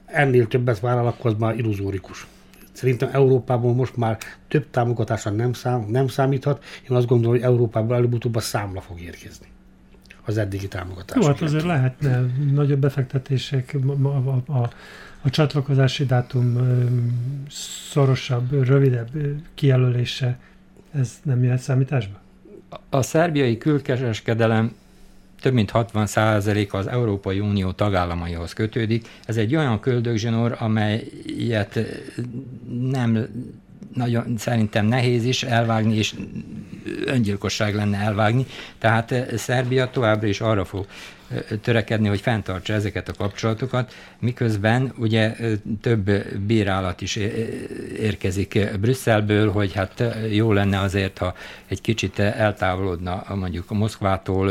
ennél többet vállal, akkor az már illuzórikus. Szerintem Európában most már több támogatásra nem, szám, nem számíthat. Én azt gondolom, hogy Európában előbb-utóbb a számla fog érkezni az eddigi támogatás. Jó, hát azért lehetne nagyobb befektetések, a, a, a, a csatlakozási dátum szorosabb, rövidebb kijelölése, ez nem jöhet számításba? A szerbiai külkereskedelem több mint 60% az Európai Unió tagállamaihoz kötődik. Ez egy olyan köldögzsinór, amelyet nem nagyon szerintem nehéz is elvágni, és öngyilkosság lenne elvágni. Tehát Szerbia továbbra is arra fog törekedni, hogy fenntartsa ezeket a kapcsolatokat, miközben ugye több bírálat is érkezik Brüsszelből, hogy hát jó lenne azért, ha egy kicsit eltávolodna mondjuk a Moszkvától,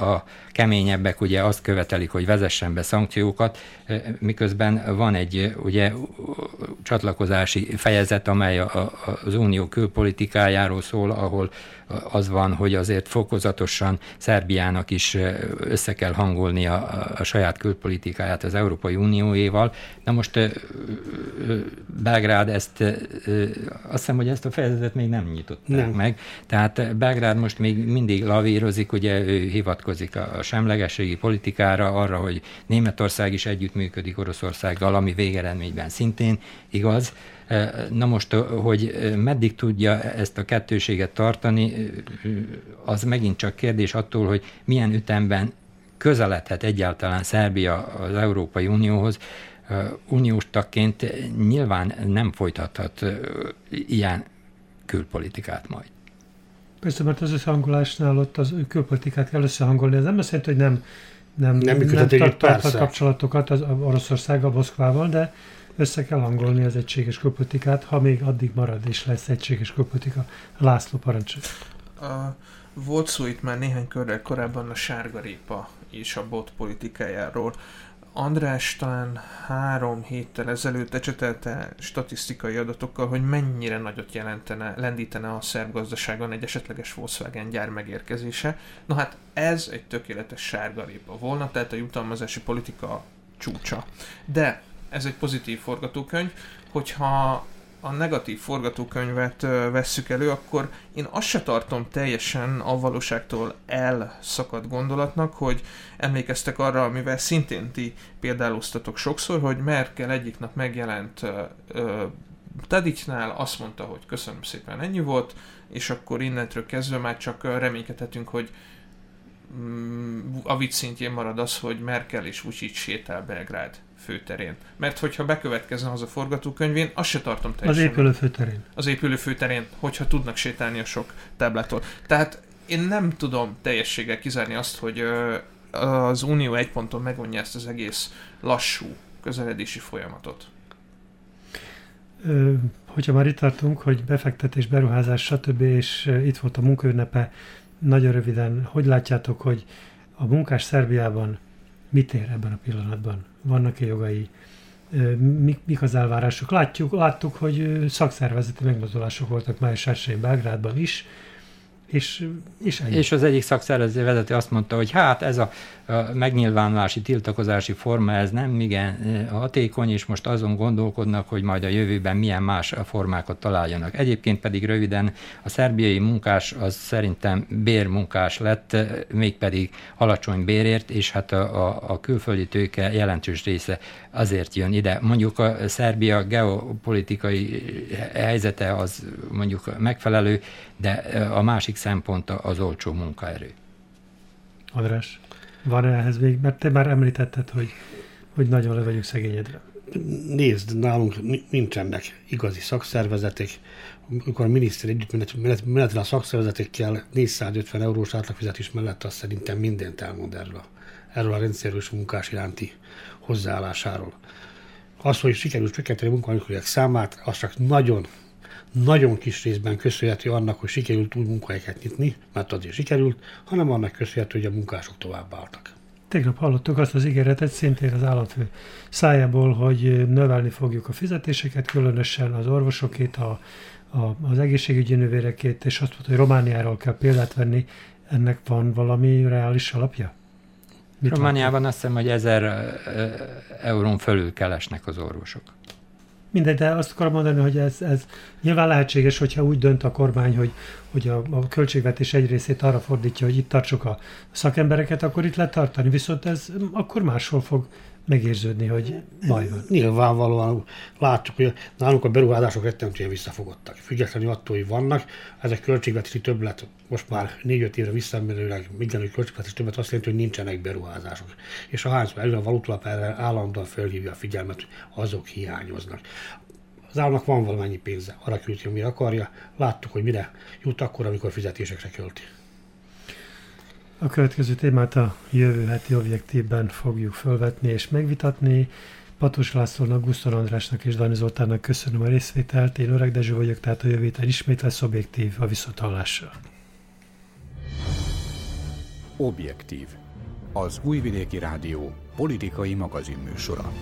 a, keményebbek ugye azt követelik, hogy vezessen be szankciókat, miközben van egy ugye csatlakozási fejezet, amely a, az unió külpolitikájáról szól, ahol az van, hogy azért fokozatosan Szerbiának is össze kell hangolni a, a saját külpolitikáját az Európai Unióéval. Na most Belgrád ezt, azt hiszem, hogy ezt a fejezetet még nem nyitották nem. meg. Tehát Belgrád most még mindig lavírozik, ugye ő hivatkozik a semlegességi politikára, arra, hogy Németország is együttműködik Oroszországgal, ami végeredményben szintén igaz. Na most, hogy meddig tudja ezt a kettőséget tartani, az megint csak kérdés attól, hogy milyen ütemben közeledhet egyáltalán Szerbia az Európai Unióhoz. Uniós tagként nyilván nem folytathat ilyen külpolitikát majd. Persze, mert az összehangolásnál ott az külpolitikát kell összehangolni. Ez nem azt jelenti, hogy nem, nem, nem, nem tart, tarthat kapcsolatokat az Oroszországgal, Moszkvával, de össze kell hangolni az egységes külpolitikát, ha még addig marad és lesz egységes külpolitika. László parancsol. Volt szó itt már néhány körrel korábban a sárgarépa és a bot politikájáról. András talán három héttel ezelőtt ecsetelte statisztikai adatokkal, hogy mennyire nagyot jelentene, lendítene a szerb gazdaságon egy esetleges Volkswagen gyár megérkezése. Na hát ez egy tökéletes sárgarépa volna, tehát a jutalmazási politika csúcsa. De ez egy pozitív forgatókönyv, hogyha a negatív forgatókönyvet vesszük elő, akkor én azt se tartom teljesen a valóságtól elszakadt gondolatnak, hogy emlékeztek arra, amivel szintén ti példáloztatok sokszor, hogy Merkel egyik nap megjelent Tadicnál, azt mondta, hogy köszönöm szépen, ennyi volt, és akkor innentől kezdve már csak reménykedhetünk, hogy mm, a vicc szintjén marad az, hogy Merkel és Vucic sétál Belgrád főterén. Mert hogyha bekövetkezne az a forgatókönyvén, azt se tartom teljesen. Az épülő főterén. Az épülő főterén, hogyha tudnak sétálni a sok táblától. Tehát én nem tudom teljességgel kizárni azt, hogy az Unió egy ponton megvonja ezt az egész lassú közeledési folyamatot. Ö, hogyha már itt tartunk, hogy befektetés, beruházás, stb., és itt volt a munkaünnepe, nagyon röviden, hogy látjátok, hogy a munkás Szerbiában mit ér ebben a pillanatban? Vannak-e jogai? Mik, mik az elvárások? Látjuk, láttuk, hogy szakszervezeti megmozdulások voltak május 1 Belgrádban is, és, és, és az egyik szakszervező vezető azt mondta, hogy hát ez a megnyilvánulási, tiltakozási forma, ez nem igen hatékony, és most azon gondolkodnak, hogy majd a jövőben milyen más formákat találjanak. Egyébként pedig röviden a szerbiai munkás az szerintem bérmunkás lett, mégpedig alacsony bérért, és hát a, a, a külföldi tőke jelentős része azért jön ide. Mondjuk a Szerbia geopolitikai helyzete az mondjuk megfelelő, de a másik szempont az olcsó munkaerő. András? Van -e ehhez még? Mert te már említetted, hogy, hogy nagyon le vagyunk szegényedve. Nézd, nálunk nincsenek igazi szakszervezetek. Amikor a miniszter együttmenetben a szakszervezetekkel 450 eurós átlagfizetés mellett azt szerintem mindent elmond erről, erről a rendszerűs munkás iránti hozzáállásáról. Az, hogy sikerült csökkenteni a munkanélküliek számát, az csak nagyon nagyon kis részben köszönhető annak, hogy sikerült új munkahelyeket nyitni, mert azért sikerült, hanem annak köszönhető, hogy a munkások tovább álltak. Tegnap hallottuk azt az ígéretet szintén az államfő szájából, hogy növelni fogjuk a fizetéseket, különösen az orvosokét, a, a, az egészségügyi nővérekét, és azt mondta, hogy Romániáról kell példát venni. Ennek van valami reális alapja? Mit Romániában azt hiszem, hogy ezer eurón fölül keresnek az orvosok. Mindegy, de azt akarom mondani, hogy ez, ez nyilván lehetséges, hogyha úgy dönt a kormány, hogy, hogy a, a költségvetés egy részét arra fordítja, hogy itt tartsuk a szakembereket, akkor itt lehet tartani, viszont ez akkor máshol fog megérződni, hogy baj van. Nyilvánvalóan látjuk, hogy nálunk a beruházások rettentően visszafogottak. Függetlenül attól, hogy vannak, ezek költségvetési többlet most már 4-5 évre visszamenőleg mindenütt költségvetési többlet azt jelenti, hogy nincsenek beruházások. És a hányszor előre a valutalap erre állandóan felhívja a figyelmet, azok hiányoznak. Az államnak van valamennyi pénze, arra költi, amire akarja. Láttuk, hogy mire jut akkor, amikor fizetésekre költi. A következő témát a jövő heti objektívben fogjuk felvetni és megvitatni. Patos Lászlónak, Gusztor Andrásnak és Dani Zoltánnak köszönöm a részvételt. Én Öreg Dezső vagyok, tehát a jövő héten ismét lesz objektív a viszontallással. Objektív. Az Újvidéki Rádió politikai magazinműsora.